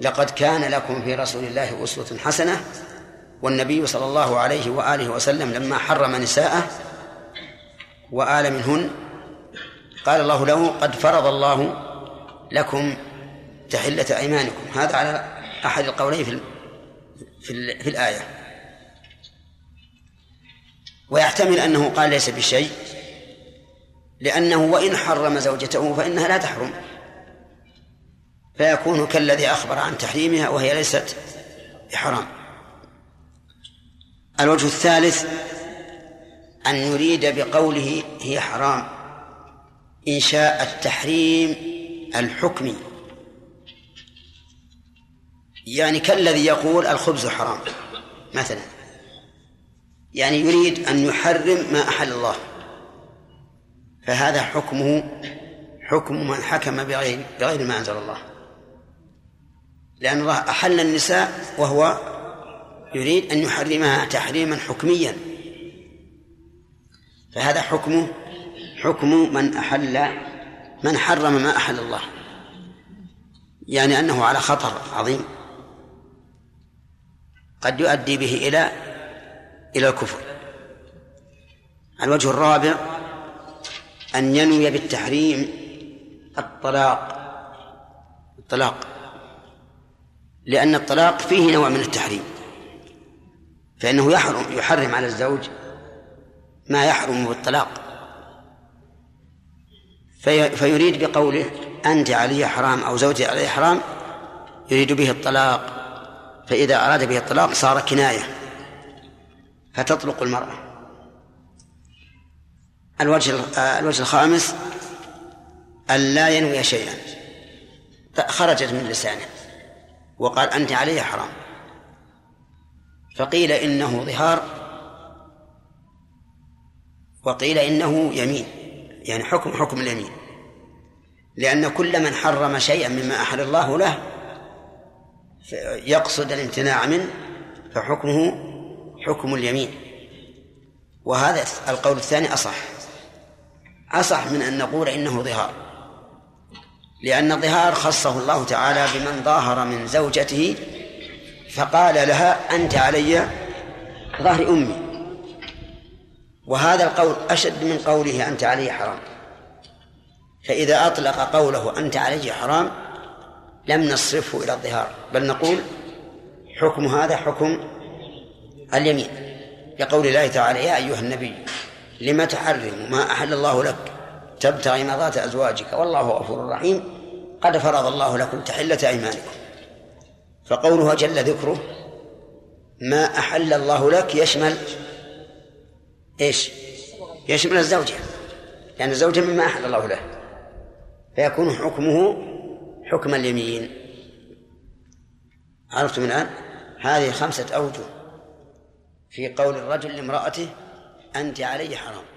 Speaker 1: لقد كان لكم في رسول الله أسوة حسنة والنبي صلى الله عليه وآله وسلم لما حرم نساءه وآل منهن. قال الله له قد فرض الله لكم تحلة أيمانكم. هذا على أحد القولين في في, في الآية. ويحتمل أنه قال ليس بشيء لأنه وإن حرم زوجته فإنها لا تحرم. فيكون كالذي أخبر عن تحريمها وهي ليست بحرام. الوجه الثالث أن يريد بقوله هي حرام إنشاء التحريم الحكمي يعني كالذي يقول الخبز حرام مثلا. يعني يريد أن يحرم ما أحل الله. فهذا حكمه حكم من حكم بغير بغير ما أنزل الله. لأن الله أحل النساء وهو يريد أن يحرمها تحريما حكميا. فهذا حكمه حكم من أحل من حرم ما أحل الله. يعني أنه على خطر عظيم. قد يؤدي به إلى إلى الكفر. الوجه الرابع أن ينوي بالتحريم الطلاق. الطلاق. لأن الطلاق فيه نوع من التحريم. فإنه يحرم يحرم على الزوج ما يحرم بالطلاق في فيريد بقوله أنت علي حرام أو زوجي علي حرام يريد به الطلاق. فإذا أراد به الطلاق صار كناية. فتطلق المرأة. الوجه الوجه الخامس أن لا ينوي شيئا. خرجت من لسانه وقال أنت علي حرام. فقيل إنه ظهار وقيل إنه يمين يعني حكم حكم اليمين. لأن كل من حرم شيئا مما أحل الله له يقصد الامتناع منه فحكمه حكم اليمين. وهذا القول الثاني أصح. أصح من أن نقول إنه ظهار. لأن الظهار خصه الله تعالى بمن ظاهر من زوجته فقال لها أنت علي ظهر أمي. وهذا القول أشد من قوله أنت علي حرام. فإذا أطلق قوله أنت علي حرام لم نصرفه إلى الظهار بل نقول حكم هذا حكم اليمين. لقول الله تعالى يا أيها النبي لم تحرم ما أحل الله لك؟ تبتغي مرضات أزواجك والله غفور رحيم. قد فرض الله لكم تحلة أيمانكم. فقوله جل ذكره ما أحل الله لك يشمل إيش؟ يشمل الزوجة لأن الزوجة مما أحل الله له. فيكون حكمه حكم اليمين. عرفتم الآن؟ هذه خمسة أوجه في قول الرجل لامرأته أنت علي حرام.